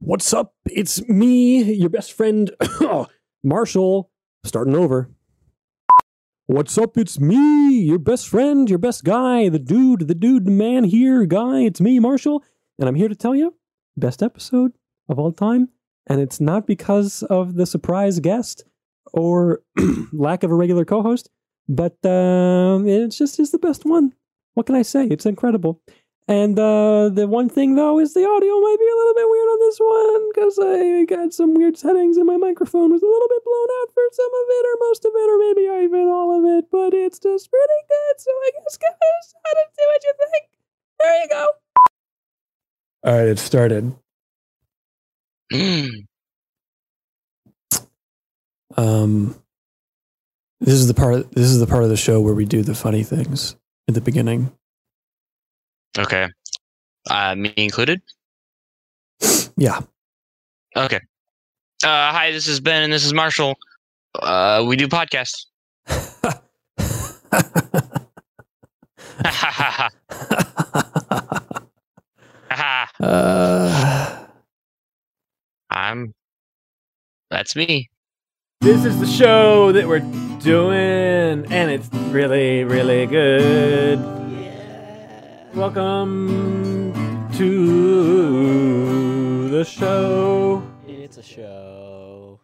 What's up? It's me, your best friend, Marshall, starting over. What's up? It's me, your best friend, your best guy, the dude, the dude, the man here, guy. It's me, Marshall, and I'm here to tell you best episode of all time. And it's not because of the surprise guest or lack of a regular co host, but uh, it's just is the best one. What can I say? It's incredible. And uh, the one thing though is the audio might be a little bit weird on this one because I got some weird settings and my microphone was a little bit blown out for some of it or most of it or maybe even all of it, but it's just pretty good. So I guess guys, I don't see what you think. There you go. All right, it started. um, this is the part. This is the part of the show where we do the funny things at the beginning. Okay. Uh, me included? Yeah. Okay. Uh, hi, this is Ben and this is Marshall. Uh, we do podcasts. uh, I'm. That's me. This is the show that we're doing, and it's really, really good. Welcome to the show. It's a show.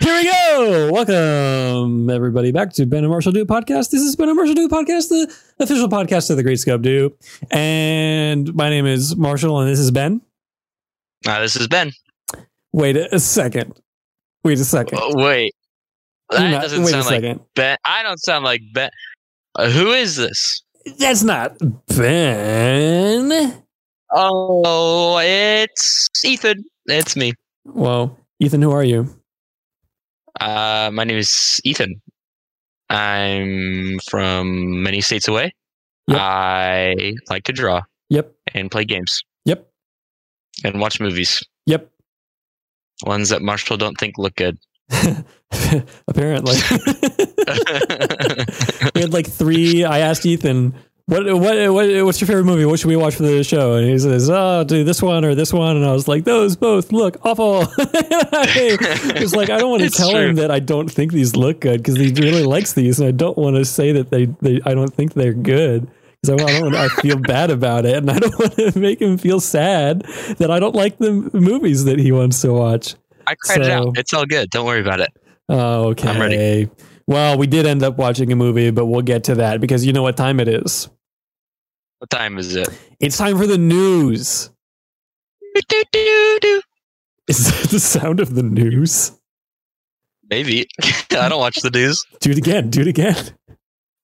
Here we go. Welcome everybody back to Ben and Marshall Do podcast. This is Ben and Marshall Do podcast, the official podcast of the Great Scope Do. And my name is Marshall, and this is Ben. Uh, this is Ben. Wait a second. Wait a second. Uh, wait. That Not- doesn't wait a sound like. Ben. I don't sound like Ben. Uh, who is this? That's not Ben. Oh, it's Ethan. It's me. Well, Ethan, who are you? Uh, my name is Ethan. I'm from many states away. Yep. I like to draw Yep. and play games Yep. and watch movies. Yep. Ones that Marshall don't think look good. Apparently. we had like three. I asked Ethan, what, what, what, what's your favorite movie? What should we watch for the show? And he says, oh, do this one or this one. And I was like, those both look awful. it's like, I don't want to tell true. him that I don't think these look good because he really likes these. And I don't want to say that they, they I don't think they're good. Because I, don't, I feel bad about it. And I don't want to make him feel sad that I don't like the movies that he wants to watch. I cried it out. It's all good. Don't worry about it. Oh, okay. I'm ready. Well, we did end up watching a movie, but we'll get to that because you know what time it is. What time is it? It's time for the news. Is that the sound of the news? Maybe. I don't watch the news. Do it again. Do it again.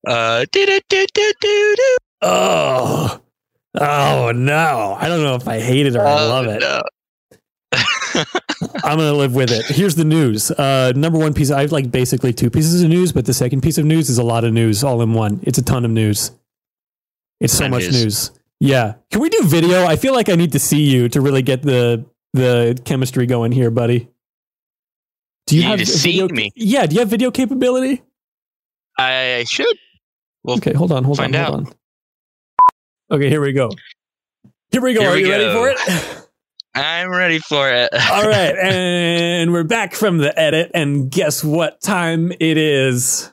Uh. Oh, oh no! I don't know if I hate it or I Oh, love it. no. I'm gonna live with it. Here's the news. Uh, number one piece. I have like basically two pieces of news, but the second piece of news is a lot of news all in one. It's a ton of news. It's so much news. news. Yeah. Can we do video? I feel like I need to see you to really get the the chemistry going here, buddy. Do you, You have need to see video? me. Yeah. Do you have video capability? I should. Well, Okay. Hold on. Hold Find on. out. Hold on. Okay. Here we go. Here we go. Here Are we you ready for it? I'm ready for it. All right, and we're back from the edit, and guess what time it is?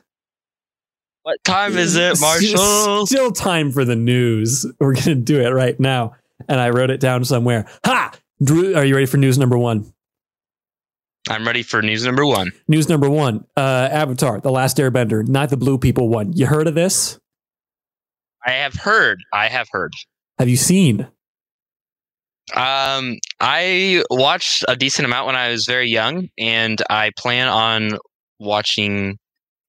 What time is it, Marshall? Still time for the news. We're gonna do it right now, and I wrote it down somewhere. Ha! Drew, are you ready for news number one? I'm ready for news number one. News number one: uh, Avatar: The Last Airbender, not the Blue People one. You heard of this? I have heard. I have heard. Have you seen? Um, I watched a decent amount when I was very young, and I plan on watching,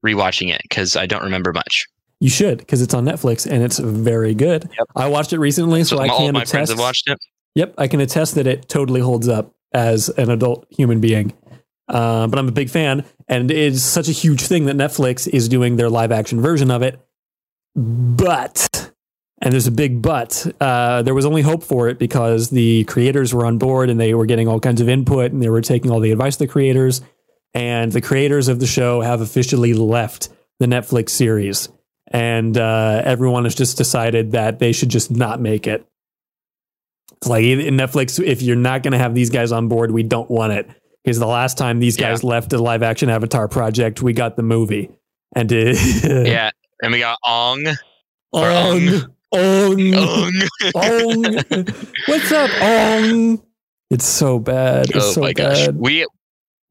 rewatching it because I don't remember much. You should, because it's on Netflix and it's very good. Yep. I watched it recently, so, So I can attest. friends have watched it. Yep, I can attest that it totally holds up as an adult human being. Uh, but I'm a big fan, and it's such a huge thing that Netflix is doing their live action version of it. But, and there's a big but, uh, there was only hope for it because the creators were on board and they were getting all kinds of input and they were taking all the advice of the creators. And the creators of the show have officially left the Netflix series. And uh, everyone has just decided that they should just not make it. It's like in Netflix, if you're not going to have these guys on board, we don't want it. Because the last time these guys left a live action Avatar project, we got the movie. And it, Yeah, and we got Ong. Ong, Ong, Ong. Ong. What's up, Ong? It's so bad. It's oh so my gosh, we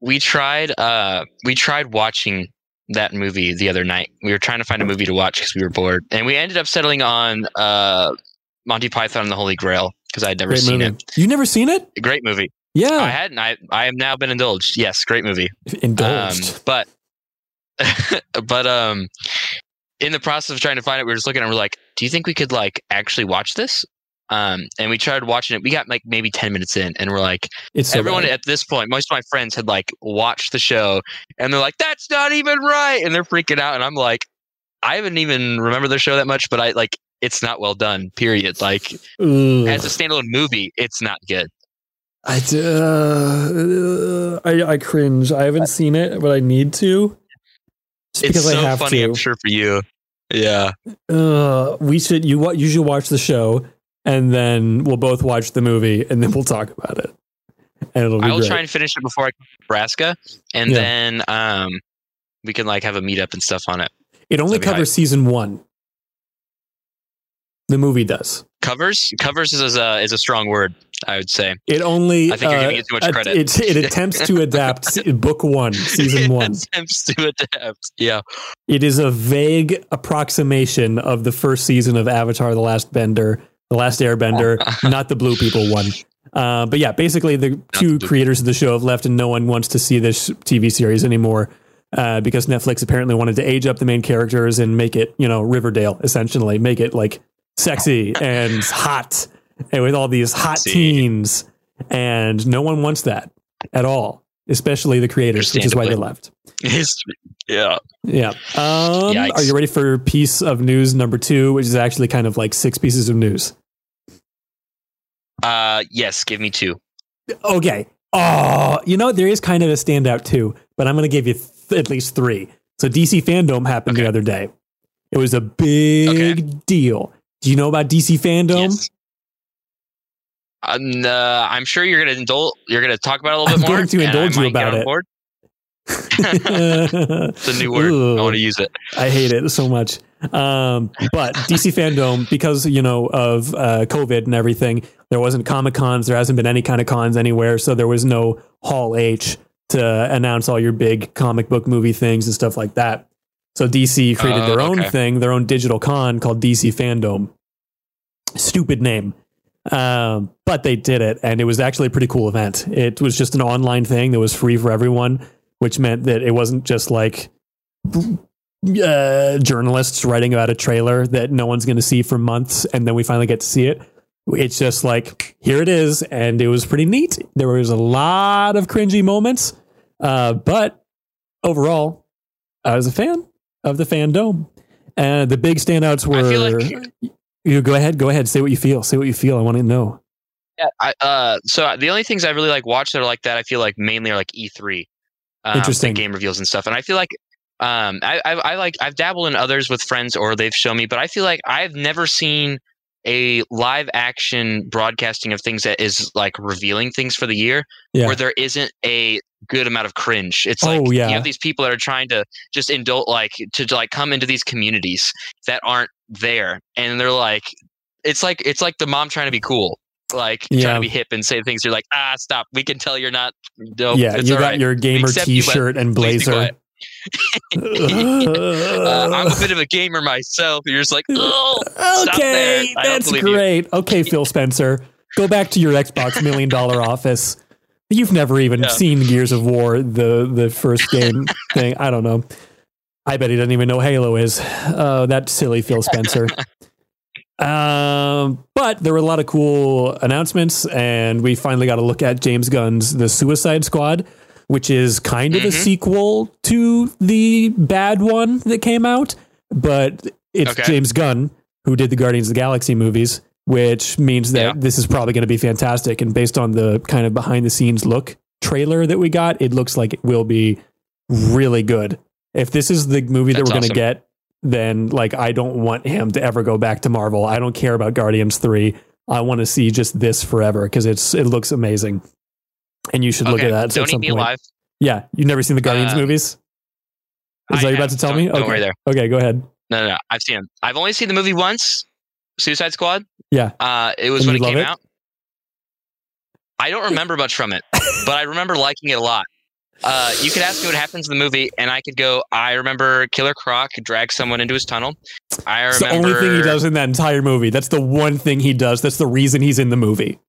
we tried uh we tried watching that movie the other night. We were trying to find a movie to watch because we were bored, and we ended up settling on uh Monty Python and the Holy Grail because I had never Great seen movie. it. You never seen it? Great movie. Yeah, I hadn't. I I have now been indulged. Yes, great movie. indulged. Um, but but um, in the process of trying to find it, we were just looking and we're like, do you think we could like actually watch this? Um, and we tried watching it. We got like maybe ten minutes in, and we're like, it's so everyone bad. at this point, most of my friends had like watched the show, and they're like, that's not even right, and they're freaking out, and I'm like, I haven't even remember the show that much, but I like. It's not well done. Period. Like Ugh. as a standalone movie, it's not good. I, uh, I I cringe. I haven't seen it, but I need to. Just It's because so I have funny, to. I'm sure for you. Yeah. Uh, we should you wa- you should watch the show, and then we'll both watch the movie, and then we'll talk about it. And it'll be I will try and finish it before I come to Nebraska, and Yeah. then um, we can like have a meetup and stuff on it. it only that'd covers season one. The movie does. Covers covers is a is a strong word. I would say. It only. I think you're uh, giving it too much credit. It, it attempts to adapt book one, season one. attempts to adapt. Yeah. It is a vague approximation of the first season of Avatar: The Last Bender, The Last Airbender, not the Blue People one. Uh, but yeah, basically, the two Blue- creators of the show have left, and no one wants to see this TV series anymore uh, because Netflix apparently wanted to age up the main characters and make it, you know, Riverdale essentially, make it like sexy and hot, and with all these hot See. teens, and no one wants that at all, especially the creators, which is why they left. History. Yeah. Yeah. Um, are you ready for piece of news number two, which is actually kind of like six pieces of news? Uh, yes. Give me two. Okay. Oh, you know, there is kind of a standout too, but I'm going to give you th- at least three. So DC Fandom happened the other day. It was a big deal. Do you know about DC Fandom? Yes. Um, uh, I'm sure you're gonna indulge. You're gonna talk about it a little I'm bit more. I'm going to indulge you about it. It's a new word. I want to use it. I hate it so much. Um, but DC fandom, because you know of uh, COVID and everything, there wasn't comic cons. There hasn't been any kind of cons anywhere, so there was no Hall H to announce all your big comic book movie things and stuff like that. So DC created Oh, their own okay. thing, their own digital con called DC Fandom. Stupid name. Um, but they did it, and it was actually a pretty cool event. It was just an online thing that was free for everyone, which meant that it wasn't just like uh, journalists writing about a trailer that no one's going to see for months, and then we finally get to see it. It's just like here it is, and it was pretty neat. There was a lot of cringy moments, uh, but overall, I was a fan of the fandom. And the big standouts I feel were. like- you go ahead, go ahead. Say what you feel. Say what you feel. I want to know. Yeah. I, uh, so the only things I really like watch that are like that, I feel like mainly are like E3, um, Interesting. game reveals and stuff. And I feel like, um, I, I, I like I've dabbled in others with friends or they've shown me, but I feel like I've never seen a live action broadcasting of things that is like revealing things for the year Yeah. where there isn't a good amount of cringe. It's Oh, like yeah. you have these people that are trying to just indulge, like to like come into these communities that aren't there, and they're like, it's like it's like the mom trying to be cool, like Yeah. trying to be hip and say things. You're like, ah, stop. We can tell you're not. Dope. yeah, it's you got right. your gamer but T-shirt and blazer. Uh, I'm a bit of a gamer myself. You're just like, oh, okay, that's believe you." great. Okay, Phil Spencer, go back to your Xbox Million Dollar Office. You've never even Yeah. seen Gears of War, the the first game thing. I don't know. I bet he doesn't even know Halo is. Uh, that silly Phil Spencer. um, but there were a lot of cool announcements, and we finally got to look at James Gunn's The Suicide Squad, which is kind of a Mhm. sequel to the bad one that came out, but it's Okay. James Gunn who did the Guardians of the Galaxy movies, which means that Yeah. this is probably going to be fantastic. And based on the kind of behind the scenes look trailer that we got, it looks like it will be really good. If this is the movie that That's we're going to awesome. get, then like I don't want him to ever go back to Marvel. I don't care about Guardians 3. I want to see just this forever because it's it looks amazing, and you should look at that. Don't at eat some me point. alive. Yeah, you've never seen the Guardians Uh, movies? Is I that you're about to tell Don't- me? don't okay. worry there. Okay, go ahead. No, no, no. I've seen them. I've only seen the movie once. Suicide Squad. Yeah. Uh, it was And when it came it? out. I don't remember much from it, but I remember liking it a lot. Uh, you could ask me what happens in the movie, and I could go. I remember Killer Croc drag someone into his tunnel. I It's the only thing he does in that entire movie. That's the one thing he does. That's the reason he's in the movie.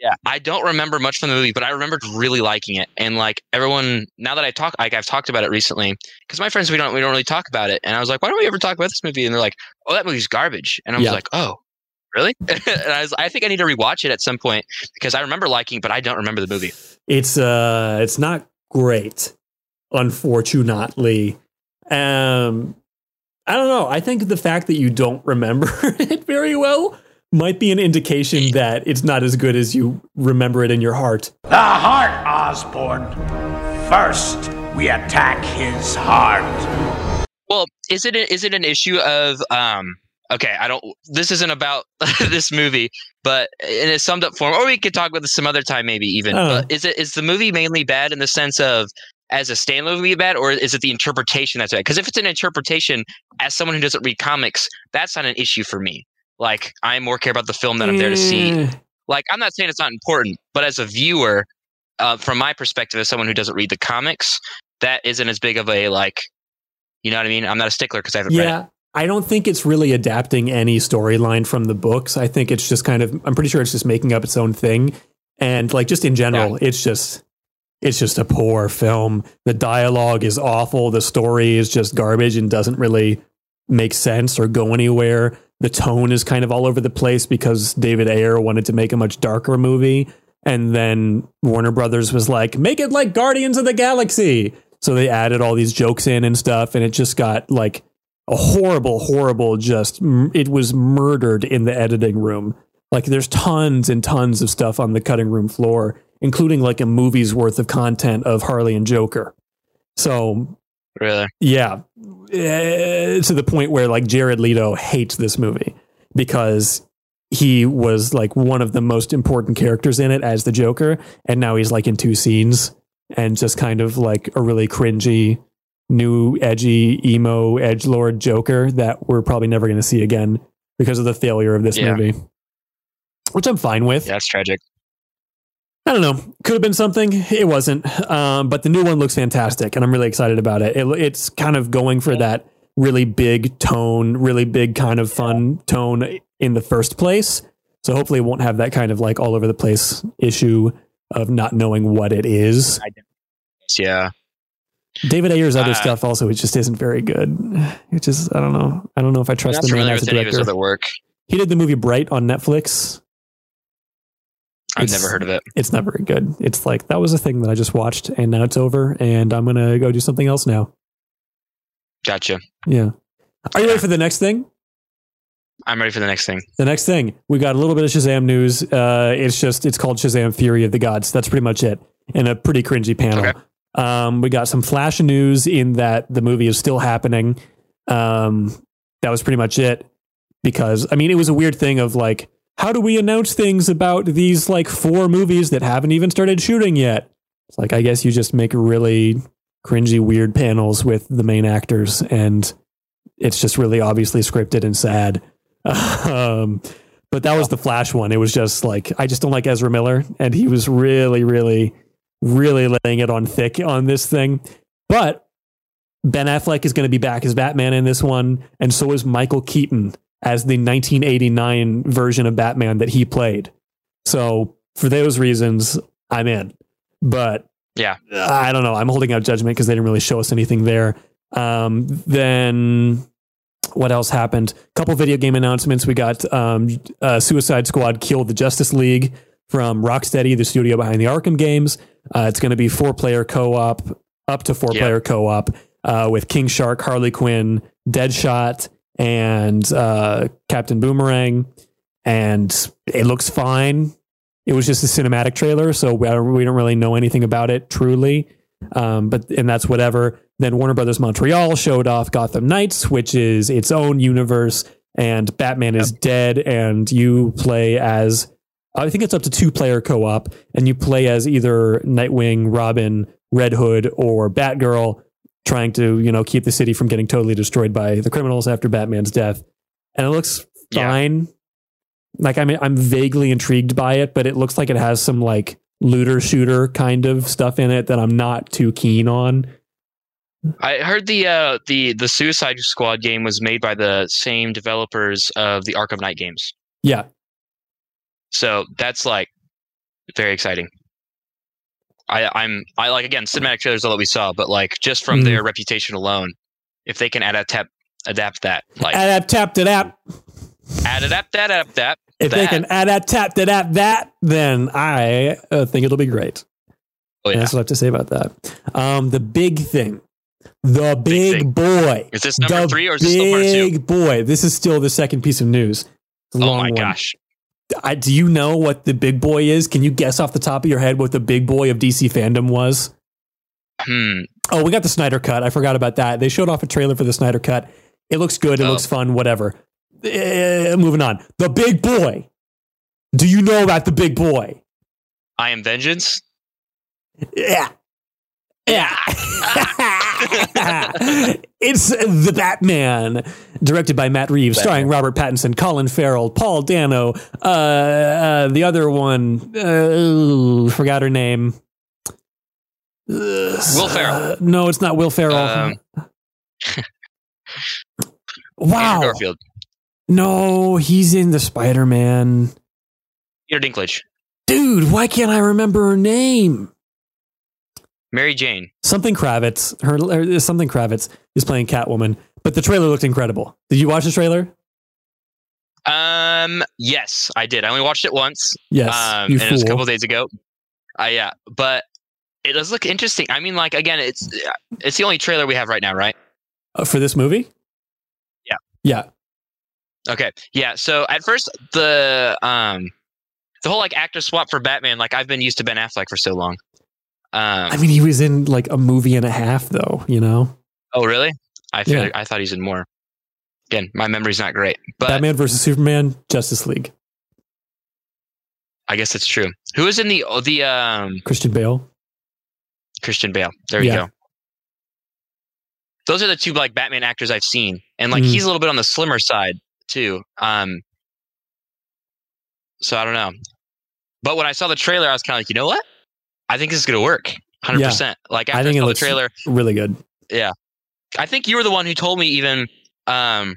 Yeah, I don't remember much from the movie, but I remembered really liking it. And like everyone, now that I talk, like I've talked about it recently, because my friends we don't we don't really talk about it. And I was like, why don't we ever talk about this movie? And they're like, oh, that movie's garbage. And I was Yeah. like, oh, really? and I was, I think I need to rewatch it at some point because I remember liking, it, but I don't remember the movie. It's uh it's not great, unfortunately. Um I don't know. I think the fact that you don't remember it very well might be an indication that it's not as good as you remember it in your heart. The heart, Osborne. First, we attack his heart. Well, is it is it an issue of um? Okay, I don't. This isn't about this movie, but in a summed up form, or we could talk about this some other time, maybe even. Oh. But is it is the movie mainly bad in the sense of as a standalone movie bad, or is it the interpretation that's bad? Because if it's an interpretation, as someone who doesn't read comics, that's not an issue for me. Like I more care about the film that I'm there to see. Eh, Like I'm not saying it's not important, but as a viewer, uh, from my perspective, as someone who doesn't read the comics, that isn't as big of a like. You know what I mean? I'm not a stickler because I haven't read it. Yeah. I don't think it's really adapting any storyline from the books. I think it's just kind of I'm pretty sure it's just making up its own thing. And like just in general, it's just it's just a poor film. The dialogue is awful. The story is just garbage and doesn't really make sense or go anywhere. The tone is kind of all over the place because David Ayer wanted to make a much darker movie. And then Warner Brothers was like, make it like Guardians of the Galaxy. So they added all these jokes in and stuff. And it just got like a horrible, horrible, just it was murdered in the editing room. Like there's tons and tons of stuff on the cutting room floor, including like a movie's worth of content of Harley and Joker. So Really? yeah, eh, to the point where like Jared Leto hates this movie because he was like one of the most important characters in it as the Joker, and now he's like in two scenes and just kind of like a really cringy, new, edgy, emo, edge lord Joker that we're probably never going to see again because of the failure of this Yeah. movie. Which I'm fine with. Yeah, that's tragic. I don't know. Could have been something. It wasn't. Um, but the new one looks fantastic, and I'm really excited about it. it. It's kind of going for that really big tone, really big kind of fun tone in the first place. So hopefully, it won't have that kind of like all over the place issue of not knowing what it is. Yeah. David Ayer's other Uh, stuff also it just isn't very good. It just I don't know. I don't know if I trust the man as a with any of his director. other work. He did the movie Bright on Netflix. I've It's- never heard of it. it's not very good. It's like that was a thing that I just watched and now it's over and I'm gonna go do something else now. Gotcha. Yeah. Are you ready for the next thing? I'm ready for the next thing. The next thing we got a little bit of Shazam news. Uh, it's just it's called Shazam: Fury of the Gods. That's pretty much it, and a pretty cringy panel. Okay. Um, we got some flash news in that the movie is still happening. Um, that was pretty much it. Because I mean, it was a weird thing of like, how do we announce things about these like four movies that haven't even started shooting yet? It's like I guess you just make really cringy, weird panels with the main actors, and it's just really obviously scripted and sad. um, but that was the Flash one. It was just like I just don't like Ezra Miller, and he was really, really, really laying it on thick on this thing. But Ben Affleck is going to be back as Batman in this one, and so is Michael Keaton as the 1989 version of Batman that he played. So for those reasons, I'm in. But Yeah. I don't know. I'm holding out judgment because they didn't really show us anything there. Um, then what else happened? A couple video game announcements. We got um, uh, Suicide Squad Kill the Justice League from Rocksteady, the studio behind the Arkham games. Uh, it's going to be four player co op, up to four player co op uh, with King Shark, Harley Quinn, Deadshot, and uh, Captain Boomerang. And it looks fine. It was just a cinematic trailer, so we, we don't really know anything about it truly. Um, but and that's whatever. Then Warner Brothers Montreal showed off Gotham Knights, which is its own universe and Batman is dead, and you play as I think it's up to two player co op, and you play as either Nightwing, Robin, Red Hood, or Batgirl, trying to you know keep the city from getting totally destroyed by the criminals after Batman's death. And it looks Yeah. fine. Like I'm I'm vaguely intrigued by it, but it looks like it has some like looter shooter kind of stuff in it that I'm not too keen on. I heard the uh, the the Suicide Squad game was made by the same developers of the Arkham Knight games. Yeah, So that's like very exciting. I, I'm I like again cinematic trailers all that we saw, but like just from Mhm. their reputation alone, if they can adapt adapt that like adapt tap to that. add adapt that adapt that If they that. can adapt tap to that that, then I uh, think it'll be great. oh yeah That's what I have to say about that. Um, the big thing, the big, thing. boy. is this number the three or is this still part two? big boy. This is still the second piece of news. Oh my one. gosh! I, do you know what the big boy is? Can you guess off the top of your head what the big boy of DC fandom was? Hmm. Oh, we got the Snyder Cut. I forgot about that. They showed off a trailer for the Snyder Cut. It looks good. It Oh. looks fun. Whatever. Eh, moving on. The big boy. Do you know about the big boy? I am vengeance. Yeah. Yeah. it's The Batman, directed by Matt Reeves, starring Robert Pattinson, Colin Farrell, Paul Dano, uh, uh, the other one, uh, forgot her name. Will Ferrell. no, it's not Will Ferrell. Um, wow. Garfield. No, he's in the Spider Man. Peter Dinklage. Dude, why can't I remember her name? Mary Jane. Something Kravitz. Her or something Kravitz is playing Catwoman, but the trailer looked incredible. Did you watch the trailer? Um. Yes, I did. I only watched it once. Yes, um, and it was a fool. couple days ago. Uh, yeah, but it does look interesting. I mean, like again, it's it's the only trailer we have right now, right? Uh, for this movie. Yeah. yeah. Okay, yeah. So at first, the um, the whole like actor swap for Batman, like I've been used to Ben Affleck for so long. Um, I mean, he was in like a movie and a half, though. You know, oh really? I feel Yeah. I thought he's in more. Again, my memory's not great, but Batman versus Superman, Justice League, I guess it's true. Who is in the oh, the um Christian Bale. Christian Bale? There you Yeah. go. Those are the two like Batman actors I've seen, and like Mhm. he's a little bit on the slimmer side too. Um, so I don't know. But when I saw the trailer, I was kind of like, you know what? I think this is gonna work, hundred percent. Like after I, think it the looks- trailer, Really good. Yeah, I think you were the one who told me even um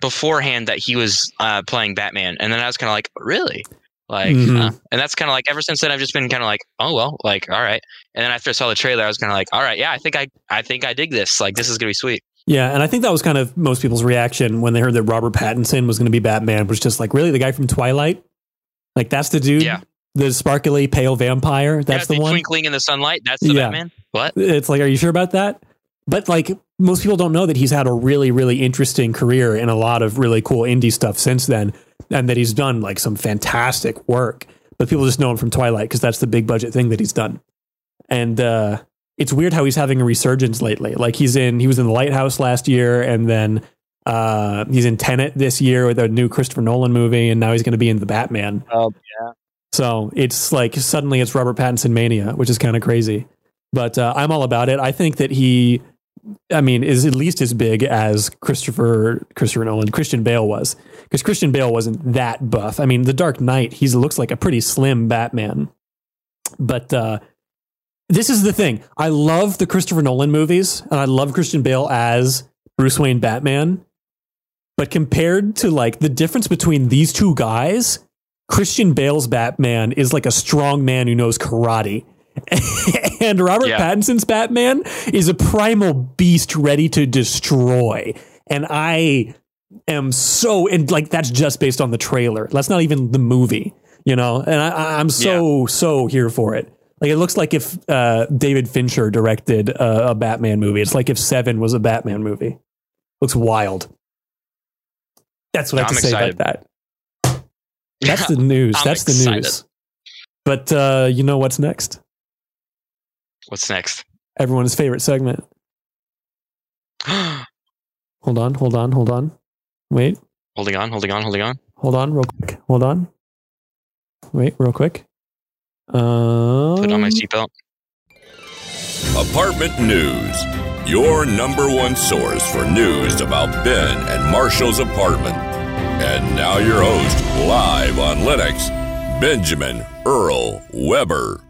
beforehand that he was uh playing Batman, and then I was kind of like, really? Like, Mhm. huh? and that's kind of like ever since then I've just been kind of like, oh well, like all right. And then after I saw the trailer, I was kind of like, all right, yeah, I think I, I think I dig this. Like, this is gonna be sweet. Yeah, and I think that was kind of most people's reaction when they heard that Robert Pattinson was going to be Batman. Was just like, really, the guy from Twilight? Like that's the dude. Yeah. The sparkly pale vampire. That's yeah, the one. twinkling in the sunlight. That's the Yeah. Batman. What? It's like, are you sure about that? But like most people don't know that he's had a really, really interesting career and a lot of really cool indie stuff since then, and that he's done like some fantastic work. But people just know him from Twilight because that's the big budget thing that he's done. And uh, it's weird how he's having a resurgence lately. Like he's in, he was in the Lighthouse last year, and then uh, he's in Tenet this year with a new Christopher Nolan movie, and now he's going to be in the Batman. Oh, So it's like suddenly it's Robert Pattinson mania, which is kind of crazy. But uh, I'm all about it. I think that he, I mean, is at least as big as Christopher Christopher Nolan, Christian Bale was, because Christian Bale wasn't that buff. I mean, The Dark Knight, he looks like a pretty slim Batman. But uh, this is the thing. I love the Christopher Nolan movies, and I love Christian Bale as Bruce Wayne Batman. But compared to like the difference between these two guys, Christian Bale's Batman is like a strong man who knows karate. and Robert Yeah. Pattinson's Batman is a primal beast ready to destroy. And I am so and like that's just based on the trailer. That's not even the movie, you know. And I- I'm so so here for it. Like it looks like if uh, David Fincher directed a, a Batman movie. It's like if Seven was a Batman movie. Looks wild. That's what I have I'm to say excited. about that. That's the news. I'm That's the news. But uh, you know what's next? What's next? Everyone's favorite segment. Hold on, hold on, hold on. Wait, Holding on, holding on, holding on. hold on, real quick. Hold on. Wait, real quick. Um, Put on my seatbelt. Apartment News, your number one source for news about Ben and Marshall's apartment. And now your host, live on Linux, Benjamin Earl Weber.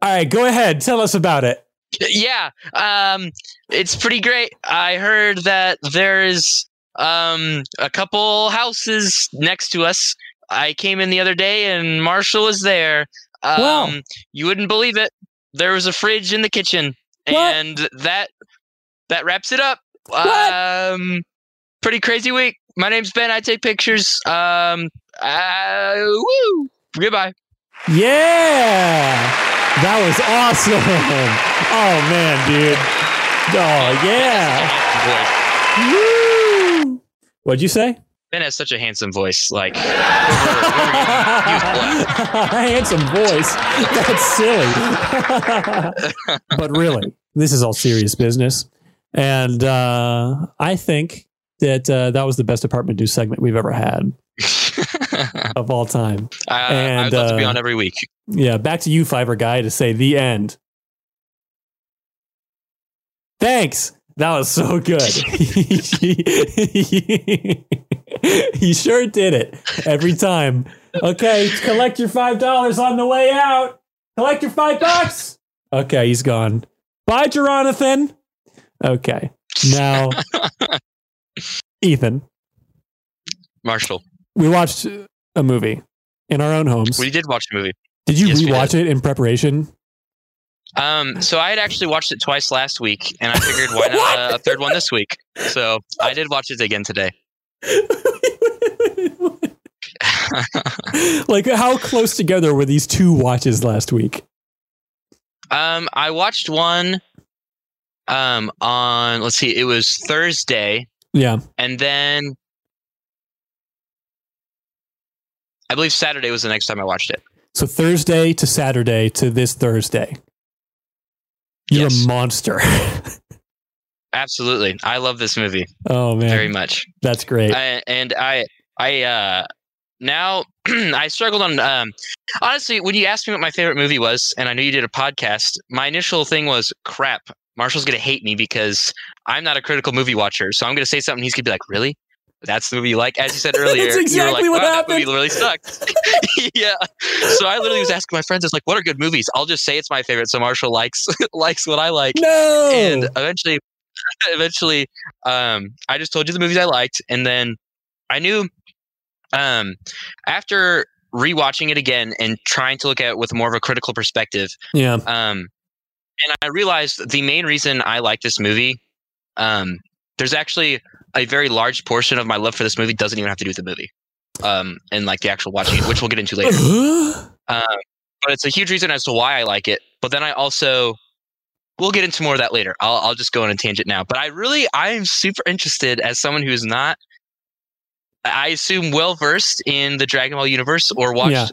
All right, go ahead. Tell us about it. Yeah, um, it's pretty great. I heard that there's um a couple houses next to us. I came in the other day and Marshall was there. Um, Wow. you wouldn't believe it. There was a fridge in the kitchen, What? and that that wraps it up. Um, pretty crazy week. My name's Ben. I take pictures. Um, uh, woo. Goodbye. Yeah, that was awesome. Oh man, dude. Oh yeah. Woo. What'd you say? Ben has such a handsome voice. Like, whoever- whoever? Handsome voice. That's silly. but really, this is all serious business. And uh, I think that uh, that was the best apartment do segment we've ever had of all time. Uh, And, I'd love to be uh, on every week. Yeah, back to you, Fiverr guy, to say the end. Thanks. That was so good. he sure did it every time. Okay, collect your five dollars on the way out. Collect your five bucks. Okay, he's gone. Bye, Jonathan. Okay, now, Ethan, Marshall, we watched a movie in our own homes. we did watch a movie. Did you Yes, rewatch it in preparation? Um, so I had actually watched it twice last week, and I figured why not uh, a third one this week. So I did watch it again today. like how close together were these two watches last week? Um, I watched one um on let's see, it was Thursday, Yeah. and then I believe Saturday was the next time I watched it. So Thursday to Saturday to this Thursday. You're Yes. a monster. Absolutely, I love this movie oh man. very much. That's great. I, and I I uh now I struggled on um honestly when you asked me what my favorite movie was and I knew you did a podcast my initial thing was crap Marshall's gonna hate me because I'm not a critical movie watcher so I'm gonna say something he's gonna be like really? That's the movie you like? As you said earlier That's you were exactly like, what wow, that movie really sucked yeah. So I literally was asking my friends it's like what are good movies? I'll just say it's my favorite so Marshall likes likes what I like. No. and eventually eventually um i just told you the movies i liked and then i knew um after rewatching it again and trying to look at it with more of a critical perspective yeah. um and i realized the main reason i like this movie um there's actually a very large portion of my love for this movie doesn't even have to do with the movie um and like the actual watching it which we'll get into later um, but it's a huge reason as to why I like it. But then I also, we'll get into more of that later. I'll, I'll just go on a tangent now. But I really, I am super interested as someone who's not, I assume, well versed in the Dragon Ball universe or watched, Yeah.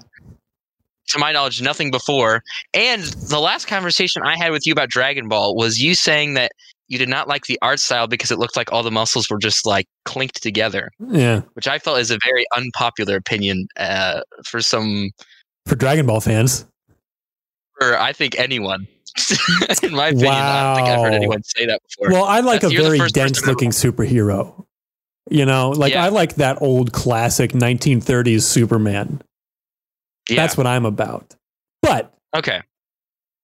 To my knowledge, nothing before. And the last conversation I had with you about Dragon Ball was you saying that you did not like the art style because it looked like all the muscles were just like clinked together, yeah. which I felt is a very unpopular opinion uh, for some For Dragon Ball fans. for I think anyone. In my opinion, I don't think I've heard anyone say that before. Well, I like That's- a very dense looking superhero. You know, like Yeah. I like that old classic 1930s Superman. Yeah. That's what I'm about. But okay.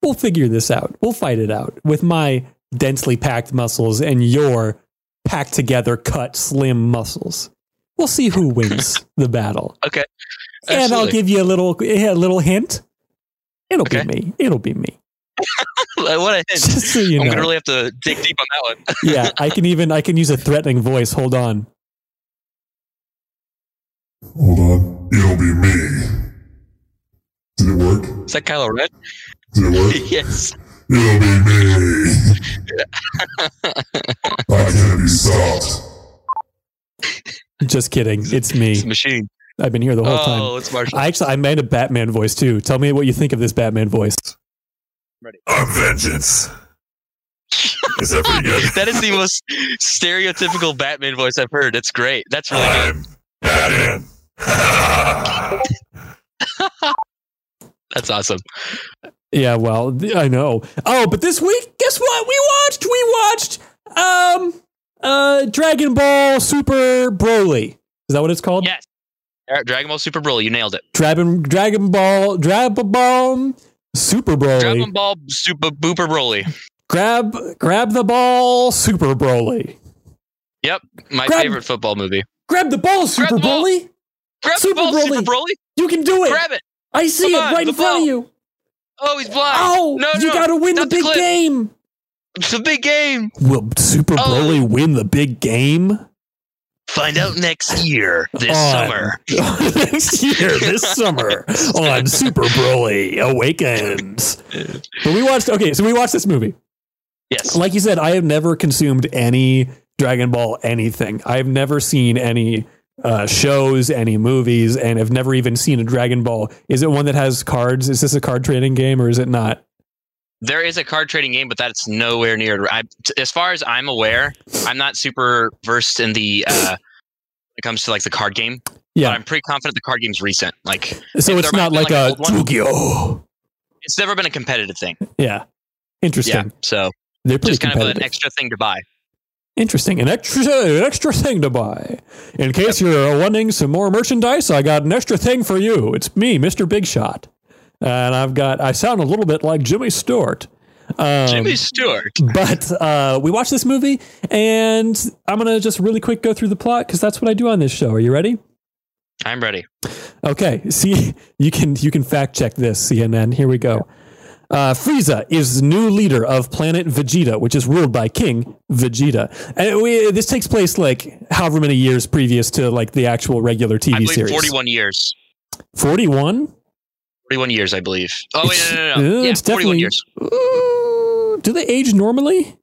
we'll figure this out. We'll fight it out with my densely packed muscles and your packed together, cut, slim muscles. We'll see who wins the battle. Okay. And I'll give you a little a little hint. It'll Okay. be me. It'll be me. what a hint. Just so you I'm know. gonna really have to dig deep on that one. yeah, I can even I can use a threatening voice. Hold on. Hold on. It'll be me. Did it work? Is that Kylo Ren? Did it work? yes. It'll be me. I can't be stopped. Just kidding. It's me. It's a machine. I've been here the whole oh, time. it's Marshall. I actually I made a Batman voice too. Tell me what you think of this Batman voice. I'm vengeance. Is that pretty good? that is the most stereotypical Batman voice I've heard. It's great. That's really good. I'm Batman. That's awesome. Yeah, well, I know. Oh, but this week, guess what? We watched. We watched. Um, uh, Dragon Ball Super Broly. Is that what it's called? Yes. Dragon Ball Super Broly. You nailed it. Dragon Dragon Ball Dragon Ball Super Broly. Dragon Ball Super Booper Broly. Grab grab the ball Super Broly. Yep. My Grab- favorite football movie. Grab the ball Super the ball. Broly. Grab Super the ball, Broly. Super Broly. You can do it. Grab it. I see Come it on, right in front of you. Oh, he's blind. Oh, no, you no. got to win the Stop the big game. It's a big game. Will Super Oh. Broly win the big game? Find out next year, this On- summer. next year, this summer on Super Broly Awakens. But we watched. Okay, so we watched this movie. Yes. Like you said, I have never consumed any Dragon Ball anything. I've never seen any uh, shows, any movies, and have never even seen a Dragon Ball. Is it one that has cards? Is this a card trading game or is it not? There is a card trading game, but that's nowhere near. I, as far as I'm aware, I'm not super versed in the. Uh, it comes to like the card game, but Yeah. I'm pretty confident the card game's recent. Like So it's not like, like, a. Yu-Gi-Oh. it's never been a competitive thing. Yeah. Interesting. Yeah, so They're just kind of an extra thing to buy. Interesting. An extra an extra thing to buy. In case you're wanting some more merchandise, I got an extra thing for you. It's me, Mr. Big Shot. And I've got I sound a little bit like Jimmy Stewart. Um, Jimmy Stewart. but uh, we watched this movie and I'm going to just really quick go through the plot cuz that's what I do on this show. Are you ready? I'm ready. Okay, see, you can you can fact check this, CNN. Here we go. Uh, Frieza is the new leader of planet Vegeta, which is ruled by King Vegeta. And we, this takes place like however many years previous to like the actual regular TV I believe series. 41 years. 41? 41 years, I believe. Oh wait, no, no, no. Uh, no. Yeah, it's 41 definitely- years. Ooh, do they age normally?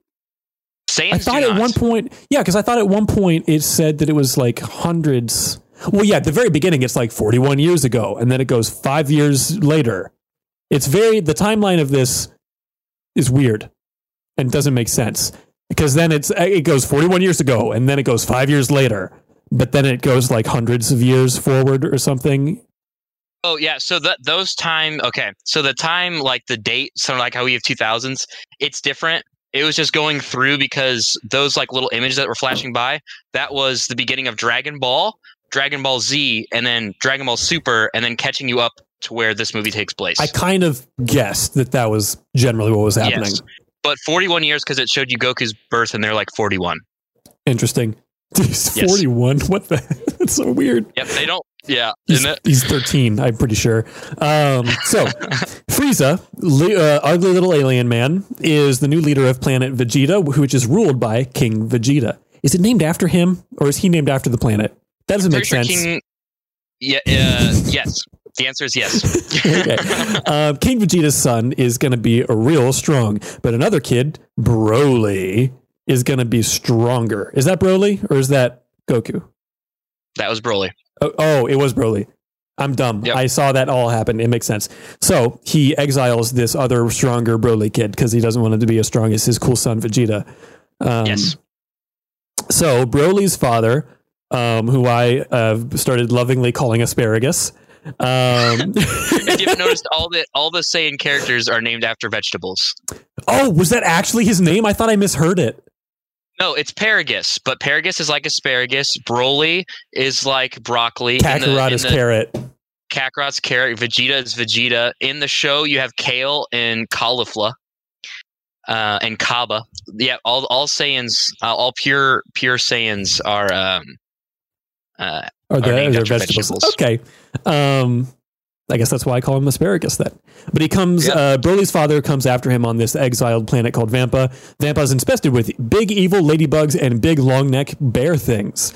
Saiyans I thought at one point, yeah, because I thought at one point it said that it was like hundreds. Well, yeah, at the very beginning, it's like 41 years ago, and then it goes five years later. It's very, the timeline of this is weird and doesn't make sense because then it's, it goes 41 years ago, and then it goes five years later, but then it goes like hundreds of years forward or something. Oh yeah, so that those time okay. So the time like the date, so like how we have 2000s, it's different. It was just going through because those like little images that were flashing by, that was the beginning of Dragon Ball, Dragon Ball Z, and then Dragon Ball Super, and then catching you up to where this movie takes place. I kind of guessed that that was generally what was happening. Yes. But 41 years because it showed you Goku's birth, and they're like 41. Interesting. He's Yes. 41. What the? That's so weird. Yep, they don't. Yeah, He's, isn't it? he's 13, I'm pretty sure. Um, so, Frieza, li- uh, ugly little alien man, is the new leader of planet Vegeta, which is ruled by King Vegeta. Is it named after him, or is he named after the planet? That doesn't make sure sense. King. Yeah. Uh, yes. The answer is yes. okay. Um, King Vegeta's son is going to be a real strong, but another kid, Broly, is going to be stronger. Is that Broly, or is that Goku? that was Broly. Oh, oh, it was Broly. I'm dumb. Yep. I saw that all happen. It makes sense. So he exiles this other stronger Broly kid because he doesn't want him to be as strong as his cool son Vegeta. Um, Yes. So Broly's father, um, who I uh, started lovingly calling asparagus. Um, if you haven't noticed, all the all the Saiyan characters are named after vegetables. oh, was that actually his name? I thought I misheard it. No, it's Paragus, but Paragus is like asparagus. Broly is like broccoli. Kakarot is carrot. Kakarot's carrot. Vegeta is Vegeta. In the show, you have kale and cauliflower, uh, and Cabba. Yeah, all all Saiyans, uh, all pure pure Saiyans are. Um, uh, Or the, named or after vegetables. vegetables. Okay. Um, I guess that's why I call him asparagus then. But he comes, Yeah. uh, Broly's father comes after him on this exiled planet called Vampa. Vampa is infested with big evil ladybugs and big long neck bear things.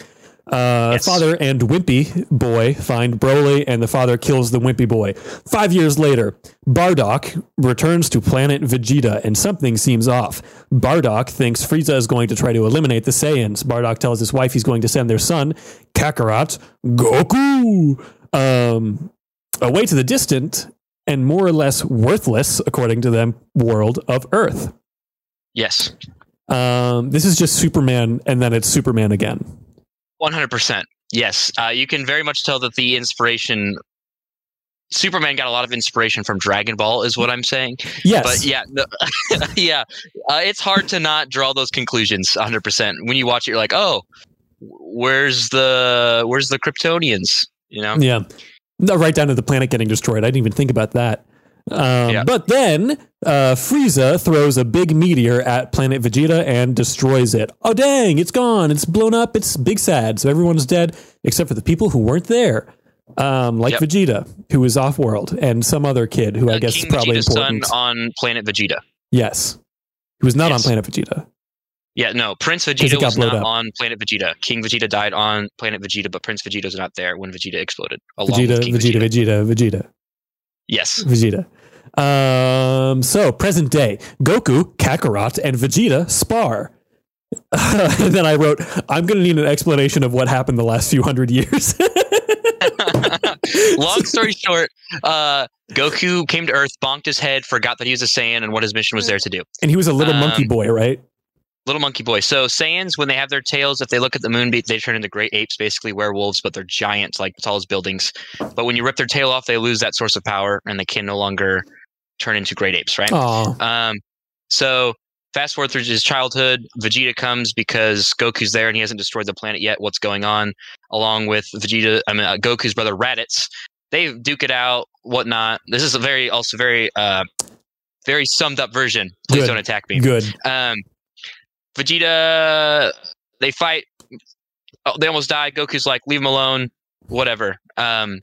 Uh, Yes. Father and Wimpy boy find Broly, and the father kills the Wimpy boy. Five years later, Bardock returns to planet Vegeta, and something seems off. Bardock thinks Frieza is going to try to eliminate the Saiyans. Bardock tells his wife he's going to send their son, Kakarot, Goku, um, away to the distant and more or less worthless, according to them, world of Earth. yes, Um, this is just Superman, and then it's Superman again. One hundred percent. Yes, uh, you can very much tell that the inspiration. Superman got a lot of inspiration from Dragon Ball, is what I'm saying. Yes, But yeah, yeah, uh, it's hard to not draw those conclusions. 100. percent When you watch it, you're like, oh, where's the where's the Kryptonians? You know? Yeah. No, right down to the planet getting destroyed. I didn't even think about that. Um, Yeah. But then uh, Frieza throws a big meteor at planet Vegeta and destroys it. Oh, dang, it's gone. It's blown up. It's big sad. So everyone's dead except for the people who weren't there. Um, like Yep. Vegeta, who was off world, and some other kid who I Uh, guess King is probably Vegeta's important. son on planet Vegeta. yes. He was not Yes. on planet Vegeta. Yeah, no, Prince Vegeta was not up. on planet Vegeta. King Vegeta died on planet Vegeta, but Prince Vegeta's not there when Vegeta exploded. Vegeta, King Vegeta, Vegeta, Vegeta. Yes. Vegeta. Um, so present day, Goku, Kakarot, and Vegeta spar. and then I wrote, I'm going to need an explanation of what happened the last few hundred years. Long story short, uh, Goku came to Earth, bonked his head, forgot that he was a Saiyan and what his mission was there to do. and he was a little monkey Um, boy, right? Little monkey boy. So Saiyans, when they have their tails, if they look at the moon, they turn into great apes, basically werewolves, but they're giant, like tall as buildings. But when you rip their tail off, they lose that source of power, and they can no longer turn into great apes, right? Aw. Um, so fast forward through his childhood, Vegeta comes because Goku's there and he hasn't destroyed the planet yet. What's going on? Along with Vegeta, I mean uh, Goku's brother Raditz, they duke it out, whatnot. This is a very, also very, uh, very summed up version. Please Good. don't attack me. Good. Um, Vegeta, they fight. Oh, they almost die. Goku's like, leave him alone. Whatever. Um,